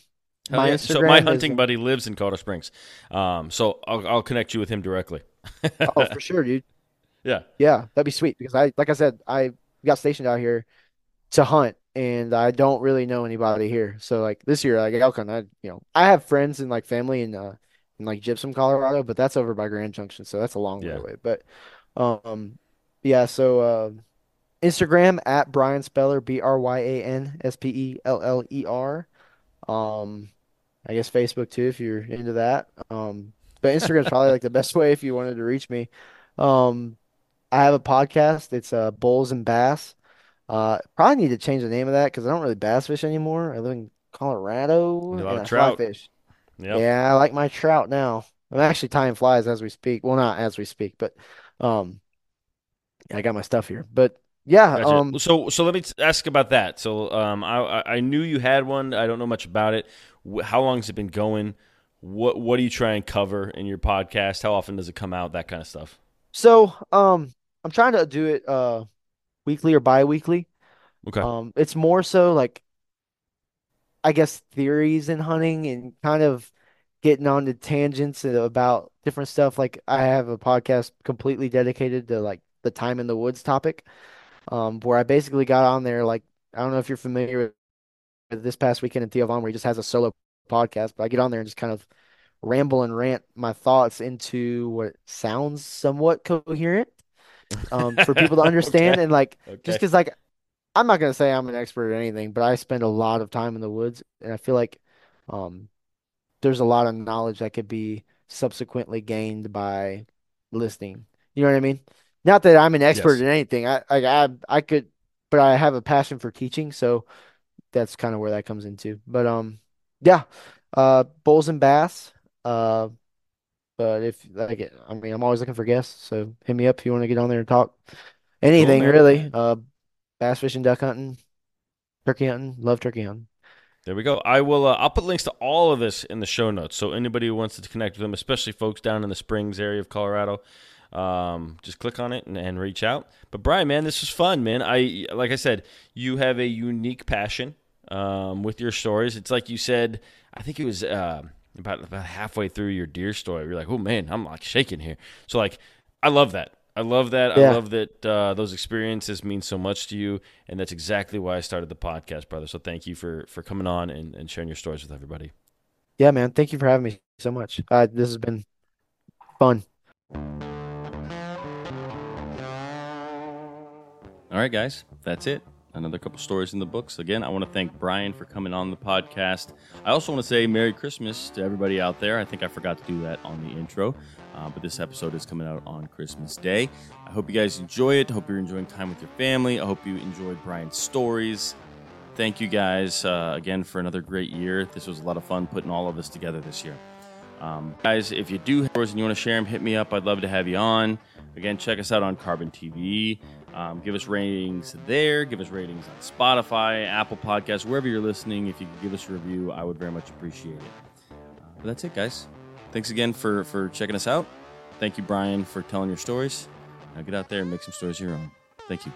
Hell my yeah! So my Instagram is hunting buddy lives in Colorado Springs, um, so I'll, I'll connect you with him directly. oh for sure, dude. yeah, Yeah, that'd be sweet because I like I said, I got stationed out here to hunt and I don't really know anybody here. So like this year, like elk hunt, I you know I have friends and like family in uh in like Gypsum, Colorado, but that's over by Grand Junction, so that's a long way yeah. away. But um yeah, so uh Instagram at Bryan Speller, B R Y A N S P E L L E R. Um I guess Facebook too if you're into that. Um but Instagram's probably like the best way if you wanted to reach me. Um I have a podcast. It's uh Bulls and Bass. Uh, probably need to change the name of that because I don't really bass fish anymore. I live in Colorado, A lot and of I fly trout. fish. Yep. Yeah, I like my trout now. I'm actually tying flies as we speak. Well, not as we speak, but um, I got my stuff here. But yeah, Gotcha. um, so so let me ask about that. So um, I I I knew you had one. I don't know much about it. How long has it been going? What what do you try and cover in your podcast? How often does it come out? That kind of stuff. so um, I'm trying to do it uh weekly or bi-weekly. Okay. Um, it's more so like I guess theories in hunting and kind of getting on to tangents about different stuff. Like I have a podcast completely dedicated to like the time in the woods topic, um, where I basically got on there like I don't know if you're familiar with this past weekend in Theo Von where he just has a solo podcast, but I get on there and just kind of ramble and rant my thoughts into what sounds somewhat coherent, um, for people to understand okay. and like okay. just because like I'm not gonna say I'm an expert at anything, but I spend a lot of time in the woods, and I feel like um, there's a lot of knowledge that could be subsequently gained by listening. You know what I mean? Not that I'm an expert Yes. in anything. I like I I could, but I have a passion for teaching, so that's kind of where that comes into. But um, yeah, uh, bulls and bass. Uh, but if like I mean, I'm always looking for guests, so hit me up if you want to get on there and talk anything really. Uh, bass fishing, duck hunting. Turkey hunting, love turkey hunting. There we go. I will. Uh, I'll put links to all of this in the show notes. So anybody who wants to connect with them, especially folks down in the Springs area of Colorado, um, just click on it and, and reach out. But Bryan, man, this was fun, man. I like I said, you have a unique passion um, with your stories. It's like you said. I think it was uh, about about halfway through your deer story. You're like, oh man, I'm like shaking here. So like, I love that. I love that. I love that uh, those experiences mean so much to you, and that's exactly why I started the podcast, brother. So thank you for for coming on and, and sharing your stories with everybody. Yeah, man. Thank you for having me so much. Uh, this has been fun. All right, guys, that's it. Another couple stories in the books. Again, I want to thank Bryan for coming on the podcast. I also want to say Merry Christmas to everybody out there. I think I forgot to do that on the intro, uh, but this episode is coming out on Christmas Day. I hope you guys enjoy it. I hope you're enjoying time with your family. I hope you enjoyed Bryan's stories. Thank you guys uh, again for another great year. This was a lot of fun putting all of this together this year. Um, guys, if you do have stories and you want to share them, hit me up. I'd love to have you on. Again, check us out on Carbon TV. Um, give us ratings there. Give us ratings on Spotify, Apple Podcasts, wherever you're listening. If you could give us a review, I would very much appreciate it. Uh, but that's it, guys. Thanks again for for checking us out. Thank you, Bryan, for telling your stories. Now get out there and make some stories of your own. Thank you.